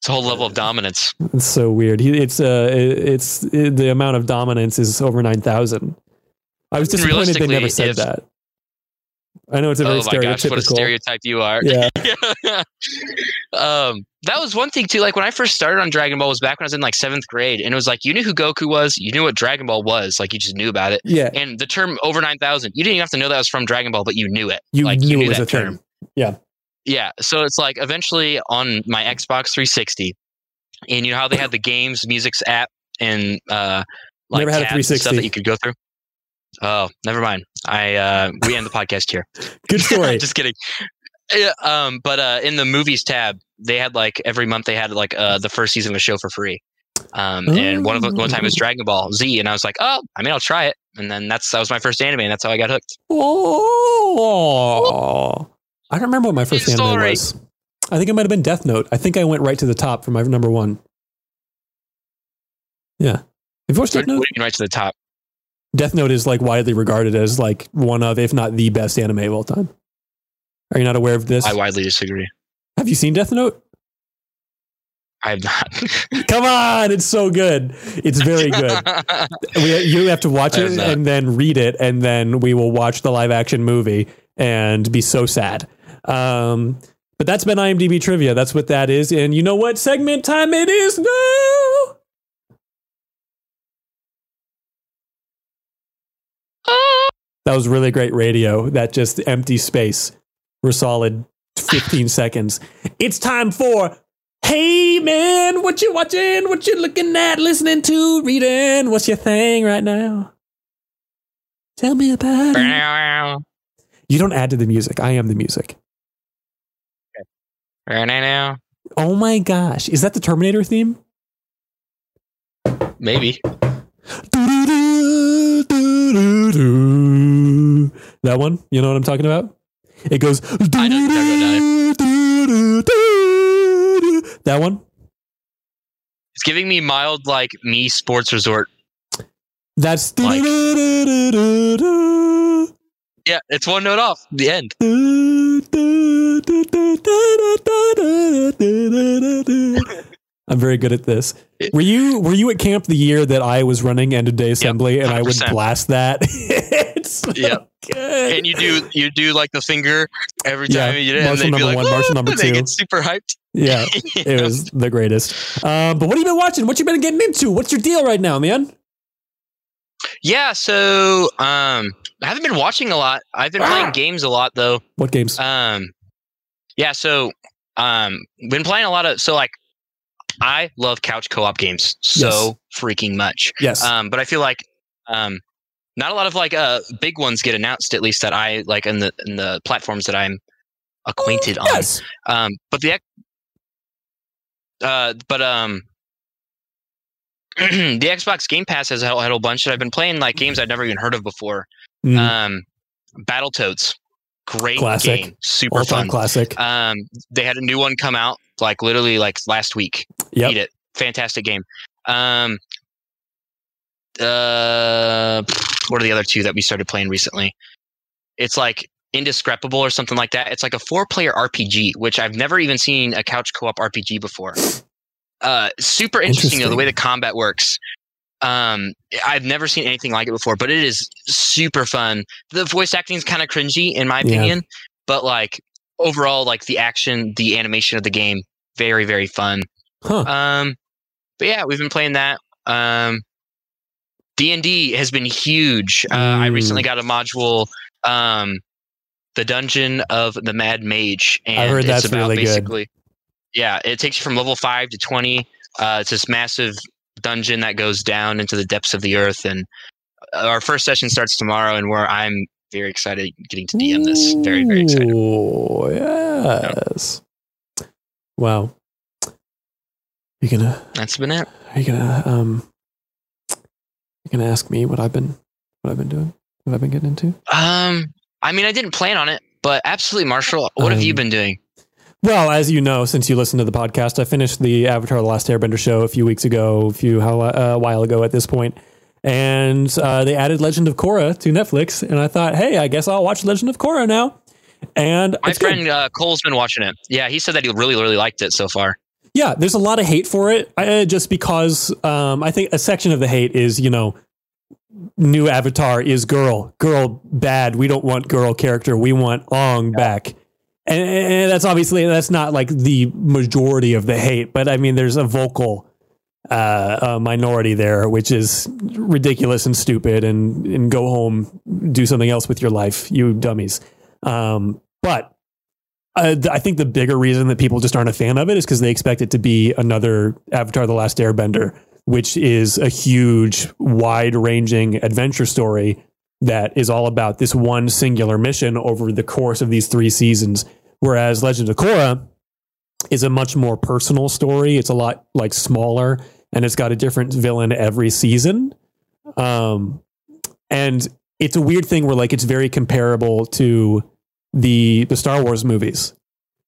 It's a whole level of dominance. it's so weird. He, it's uh, it- it's it, the amount of dominance is over nine thousand. I was disappointed they never said if- that. I know it's a very Oh my gosh, what a stereotype you are. yeah, um, that was one thing too. Like when I first started on Dragon Ball was back when I was in like seventh grade, and it was like you knew who Goku was, you knew what Dragon Ball was, like you just knew about it. yeah. And the term over nine thousand, you didn't even have to know that was from Dragon Ball, but you knew it. You like, knew it was that thing. term. Yeah. Yeah. So it's like eventually on my Xbox 360, and you know how they had the games, music's app, and uh, like Never had a tabs and stuff that you could go through. Oh, never mind. I uh, we end the podcast here. Good story. Just kidding. Yeah, um, but uh, in the movies tab, they had like every month they had like uh, the first season of a show for free. Um, and one of the, one time it was Dragon Ball Z, and I was like, oh, I mean, I'll try it. And then that's that was my first anime, and that's how I got hooked. Oh, I don't remember what my first anime story. was. I think it might have been Death Note. I think I went right to the top for my number one. Yeah. Have you watched Death Note? do you mean right to the top? Death Note is like widely regarded as like one of, if not the best anime of all time. Are you not aware of this? I widely disagree. have you seen Death Note? I have not. Come on, it's so good. It's very good. we, you have to watch it and then read it, and then we will watch the live action movie and be so sad. Um, but that's been IMDb trivia. That's what that is. And you know what segment time it is now? That was really great radio. That just empty space for a solid 15 seconds. It's time for Hey man, what you watching? What you looking at? Listening to? Reading? What's your thing right now? Tell me about it. You don't add to the music. I am the music. Oh my gosh. Is that the Terminator theme? Maybe. That one? You know what I'm talking about? It goes. I know you're That one? It's giving me mild like Wii Sports Resort. That's. Like- Yeah, it's one note off. The end. I'm very good at this. Were you were you at camp the year that I was running end of day assembly and I would blast that? it's so Yep. good. And you do you do like the finger every Yeah, time you did it, Marshall number like, one, Marshall number and they two. get super hyped. yeah, it was the greatest. Um, but what have you been watching? What you been getting into? What's your deal right now, man? Yeah, so um I haven't been watching a lot. I've been Ah! playing games a lot though. What games? Um yeah, so um been playing a lot of so like I love couch co-op games so freaking much. yes. Um but I feel like um not a lot of like uh big ones get announced at least that I like in the in the platforms that I'm acquainted on. yes. Um, but the uh, but um, the Xbox Game Pass has had a whole bunch that I've been playing like games I'd never even heard of before. Mm, Um, Battletoads, great Classic. game, super fun. classic. Um, they had a new one come out like literally like last week. Yep. Beat it, fantastic game. Um, uh, what are the other two that we started playing recently? It's like Indescribable or something like that. It's like a four-player RPG, which I've never even seen a couch co-op RPG before. Uh, super interesting, though, the way the combat works. Um, I've never seen anything like it before, but it is super fun. The voice acting is kind of cringy, in my Yeah. opinion, but like overall, like the action, the animation of the game, very, very fun. Huh. Um, but yeah, we've been playing that. Um, D and D has been huge. Uh, I recently got a module, um, the Dungeon of the Mad Mage, and heard that's it's about really good. basically, yeah, it takes you from level five to twenty. Uh, it's this massive dungeon that goes down into the depths of the earth, and uh, our first session starts tomorrow, and where I'm very excited getting to DM this. Very, very excited. Oh yes. Wow. You're gonna That's been it. are you gonna um you gonna ask me what I've been what I've been doing? What I've been getting into? Um, I mean, I didn't plan on it, but absolutely, Marshall. What have you Um, been doing? Well, as you know, since you listened to the podcast, I finished the Avatar: The Last Airbender show a few weeks ago, a few how uh, a while ago at this point, and uh, they added Legend of Korra to Netflix, and I thought, hey, I guess I'll watch Legend of Korra now. And My friend uh, Cole's been watching it. Yeah, he said that he really, really liked it so far. Yeah, there's a lot of hate for it, uh, just because um, I think a section of the hate is, you know, new Avatar is girl, girl bad. We don't want girl character. We want Aang back, and, and that's obviously that's not like the majority of the hate, but I mean, there's a vocal uh, uh, minority there, which is ridiculous and stupid, and and go home, do something else with your life, you dummies. Um, but uh, I think the bigger reason that people just aren't a fan of it is because they expect it to be another Avatar: The Last Airbender, which is a huge, wide-ranging adventure story that is all about this one singular mission over the course of these three seasons. Whereas Legend of Korra is a much more personal story. It's a lot like smaller and it's got a different villain every season. Um, and it's a weird thing where like it's very comparable to the the Star Wars movies,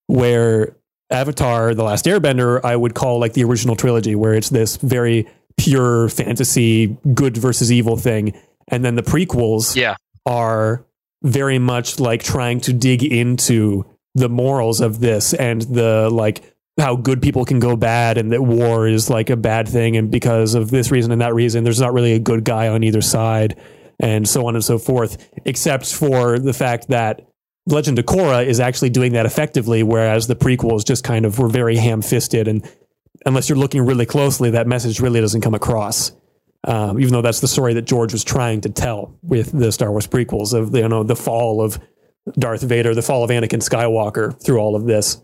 where Avatar: The Last Airbender I would call like the original trilogy, where it's this very pure fantasy, good versus evil thing, and then the prequels Yeah. are very much like trying to dig into the morals of this and the like how good people can go bad and that war is like a bad thing. And because of this reason and that reason there's not really a good guy on either side and so on and so forth except for the fact that Legend of Korra is actually doing that effectively whereas the prequels just kind of were very ham-fisted. And unless you're looking really closely that message really doesn't come across um, even though that's the story that George was trying to tell with the Star Wars prequels of the, you know the fall of Darth Vader, the fall of Anakin Skywalker through all of this.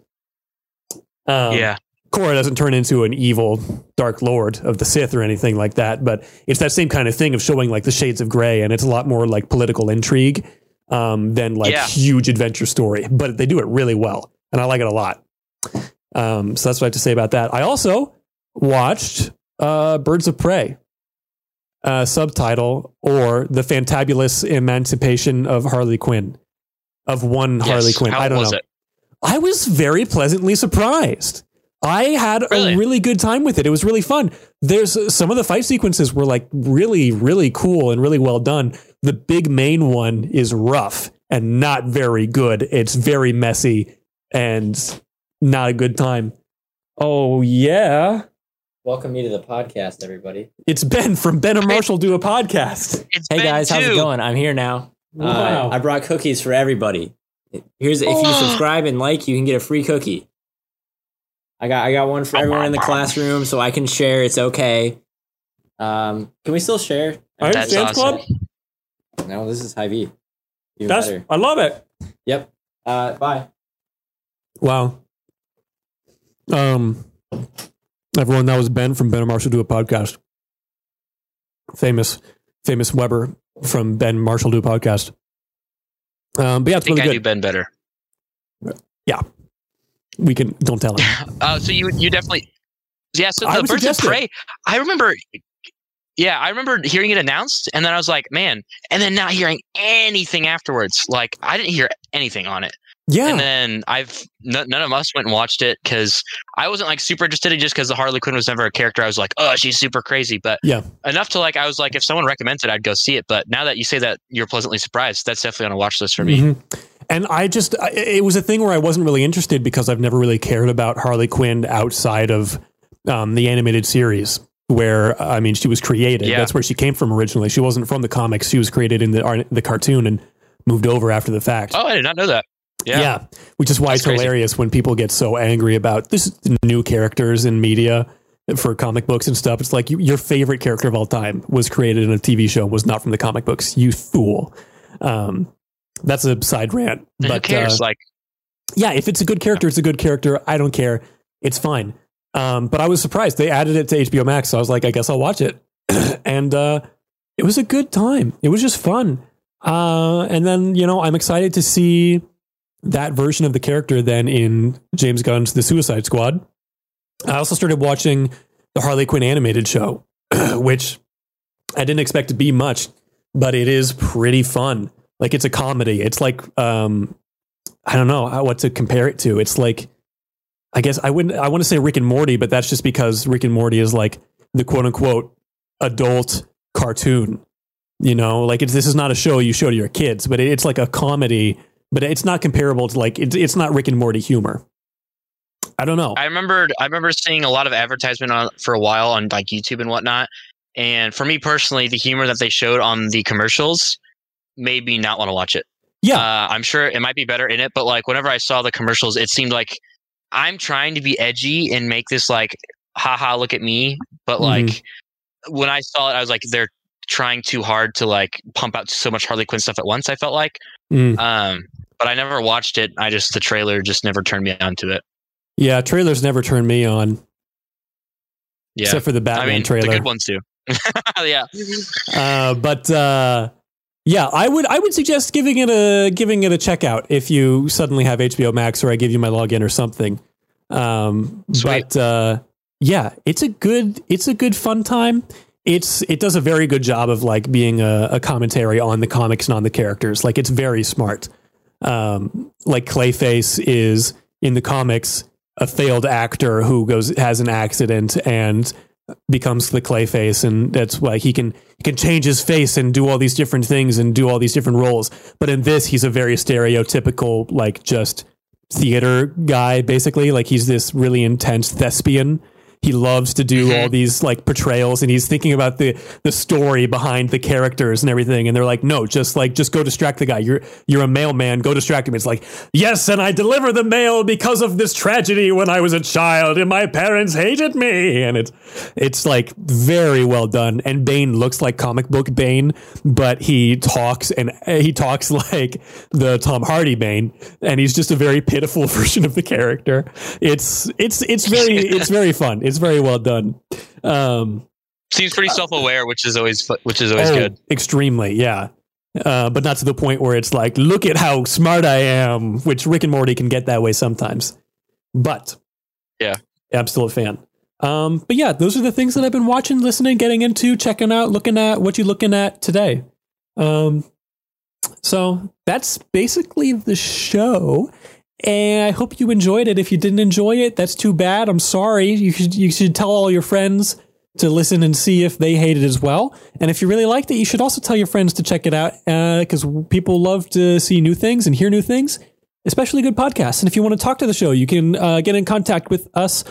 Um, yeah. Korra doesn't turn into an evil Dark Lord of the Sith or anything like that, but it's that same kind of thing of showing like the shades of gray, and it's a lot more like political intrigue um, than like Yeah. huge adventure story. But they do it really well, and I like it a lot. Um, so that's what I have to say about that. I also watched uh, Birds of Prey, uh, subtitle or the Fantabulous Emancipation of Harley Quinn, of one Harley Quinn. I don't was know. it? I was very pleasantly surprised. I had Really? a really good time with it. It was really fun. There's some of the fight sequences were like really, really cool and really well done. The big main one is rough and not very good. It's very messy and not a good time. Oh yeah. Welcome me to the podcast, everybody. It's Ben from Ben and Marshall do a podcast. It's Hey been guys, how's it two. going? I'm here now. Uh, Wow. I brought cookies for everybody. Here's if you subscribe and like, you can get a free cookie. I got I got one for everyone in the classroom, so I can share. It's okay. Um, can we still share? All right, That's Sam's awesome. Club. No, this is Hy-Vee. Even That's better. I love it. Yep. Uh, bye. Wow. Um, everyone, that was Ben from Ben and Marshall Do a Podcast. Famous, famous Weber from Ben Marshall Do a Podcast. Um, but yeah, I it's think really I do good. Ben better. Yeah, we can don't tell him. Uh, so you you definitely yeah. So I the Birds of suggest it. I remember. Yeah, I remember hearing it announced, and then I was like, "Man!" And then not hearing anything afterwards. Like I didn't hear anything on it. And then I've n- none of us went and watched it because I wasn't like super interested in just because the Harley Quinn was never a character. I was like, "Oh, she's super crazy," but Yeah. enough to like I was like, if someone recommends it, I'd go see it. But now that you say that you're pleasantly surprised, that's definitely on a watch list for me. Mhm. And I just, I- it was a thing where I wasn't really interested because I've never really cared about Harley Quinn outside of um, the animated series, where I mean, she was created. Yeah. That's where she came from originally. She wasn't from the comics. She was created in the the cartoon and moved over after the fact. Oh, I did not know that. Yeah, which is why That's it's crazy. hilarious when people get so angry about this new characters in media for comic books and stuff. It's like you, your favorite character of all time was created in a TV show, was not from the comic books. You fool. Um, that's a side rant. And But who cares? uh, like, yeah, if it's a good character, it's a good character. I don't care. It's fine. Um, but I was surprised they added it to HBO Max. So I was like, I guess I'll watch it. and uh, it was a good time. It was just fun. Uh, and then you know, I'm excited to see that version of the character then in James Gunn's The Suicide Squad. I also started watching the Harley Quinn animated show, which I didn't expect to be much, but it is pretty fun. Like it's a comedy. It's like um, I don't know what to compare it to. It's like, I guess I wouldn't, I want to say Rick and Morty, but that's just because Rick and Morty is like the quote unquote adult cartoon. You know, like it's, this is not a show you show to your kids, but it's like a comedy, but it's not comparable to like, it's, it's not Rick and Morty humor. I don't know. I remembered I remember seeing a lot of advertisement on for a while on like YouTube and whatnot. And for me personally, the humor that they showed on the commercials made me not want to watch it. yeah. Uh, I'm sure it might be better in it, but like whenever I saw the commercials, it seemed like I'm trying to be edgy and make this like, haha, look at me. But like when I saw it, I was like, they're trying too hard to like pump out so much Harley Quinn stuff at once. I felt like, Mm. um, but I never watched it. I just the trailer just never turned me on to it. yeah. Trailers never turned me on Yeah, except for the Batman I mean trailer. the good ones too. yeah, Uh, but uh, Yeah, I would I would suggest giving it a giving it a check out if you suddenly have HBO Max or I give you my login or something. Um, but uh, yeah, it's a good it's a good fun time. It's it does a very good job of like being a, a commentary on the comics and on the characters. Like it's very smart. Um, like Clayface is in the comics a failed actor who goes has an accident and becomes the Clayface, and that's why he can he can change his face and do all these different things and do all these different roles. But in this, he's a very stereotypical like just theater guy, basically. Like he's this really intense thespian. He loves to do all mm-hmm. these like portrayals, and he's thinking about the the story behind the characters and everything. And they're like, "No, just like just go distract the guy. You're you're a mailman. Go distract him." It's like, "Yes, and I deliver the mail because of this tragedy when I was a child, and my parents hated me." And it's it's like very well done. And Bane looks like comic book Bane, but he talks and uh, he talks like the Tom Hardy Bane, and he's just a very pitiful version of the character. It's it's it's very it's very fun. It's very well done. Um, Seems pretty self-aware, which is always which is always oh, good. extremely, yeah. Uh, but not to the point where it's like, look at how smart I am, which Rick and Morty can get that way sometimes. But Yeah. absolute fan. Um, but yeah, those are the things that I've been watching, listening, getting into, checking out, looking at. What you looking at today? Um, so that's basically the show. And I hope you enjoyed it. If you didn't enjoy it, that's too bad. I'm sorry. You should you should tell all your friends to listen and see if they hate it as well. And if you really liked it, you should also tell your friends to check it out because people love to see new things and hear new things, especially good podcasts. And if you want to talk to the show, you can uh, get in contact with us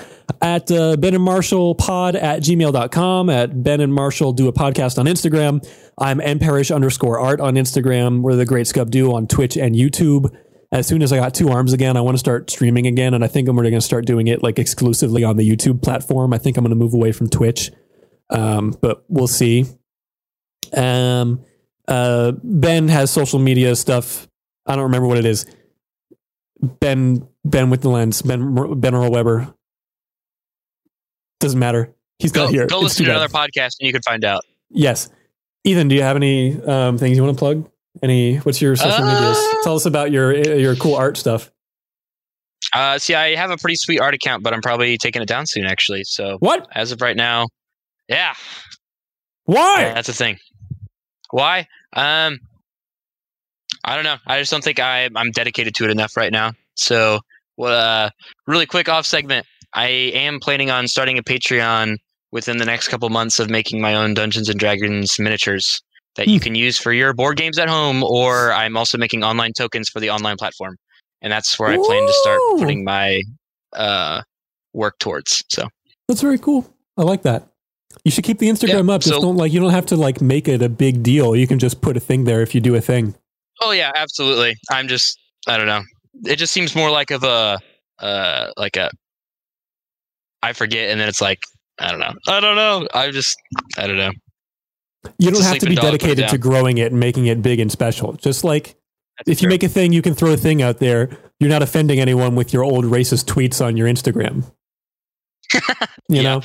at uh, Ben and Marshall pod at gmail.com, at Ben and Marshall do a podcast on Instagram. I'm nparish underscore art on Instagram. We're the Great Scub Duo on Twitch and YouTube. As soon as I got two arms again, I want to start streaming again, and I think I'm going to start doing it like exclusively on the YouTube platform. I think I'm going to move away from Twitch, um, but we'll see. Um, uh, Ben has social media stuff. I don't remember what it is. Ben Ben with the lens. Ben Ben Earl Weber. Doesn't matter. He's Go, not here. go It's listen to bad. another podcast and you can find out. Yes. Ethan, do you have any um, things you want to plug? Any? What's your social medias? Uh, Tell us about your your cool art stuff. Uh, see, I have a pretty sweet art account, but I'm probably taking it down soon, actually. So What? as of right now, yeah, Why? that's a thing. Why? Um, I don't know. I just don't think I, I'm dedicated to it enough right now. So, well, uh, really quick off segment. I am planning on starting a Patreon within the next couple months of making my own Dungeons and Dragons miniatures that you Hmm. can use for your board games at home, or I'm also making online tokens for the online platform, and that's where I plan to start putting my uh, work towards. So, That's very cool. I like that. You should keep the Instagram Yeah, up. Just so- don't like you don't have to like make it a big deal. You can just put a thing there if you do a thing. oh yeah, absolutely. I'm just, I don't know. It just seems more like of a, uh, like a, I forget, and then it's like, I don't know. I don't know. I just, I don't know. You don't have to be dog, dedicated to growing it and making it big and special. Just like That's if you make a thing, you can throw a thing out there. You're not offending anyone with your old racist tweets on your Instagram. you Yeah. know,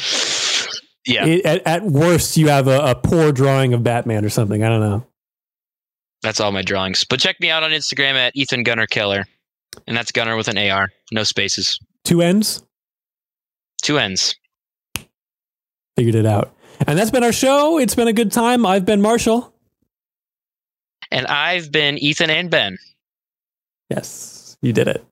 yeah, It- at, at worst, you have a, a poor drawing of Batman or something. I don't know. that's all my drawings. But check me out on Instagram at Ethan Gunner Killer, and that's Gunner with an AR, no spaces, Two ends. two ends. Figured it out. And that's been our show. It's been a good time. I've been Marshall. And I've been Ethan and Ben. Yes, you did it.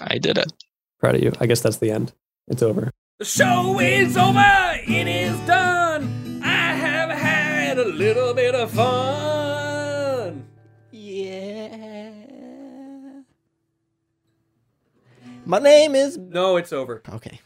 I did it. Proud of you. I guess that's the end. It's over. The show is over. It is done. I have had a little bit of fun. Yeah. My name is. No, it's over. Okay.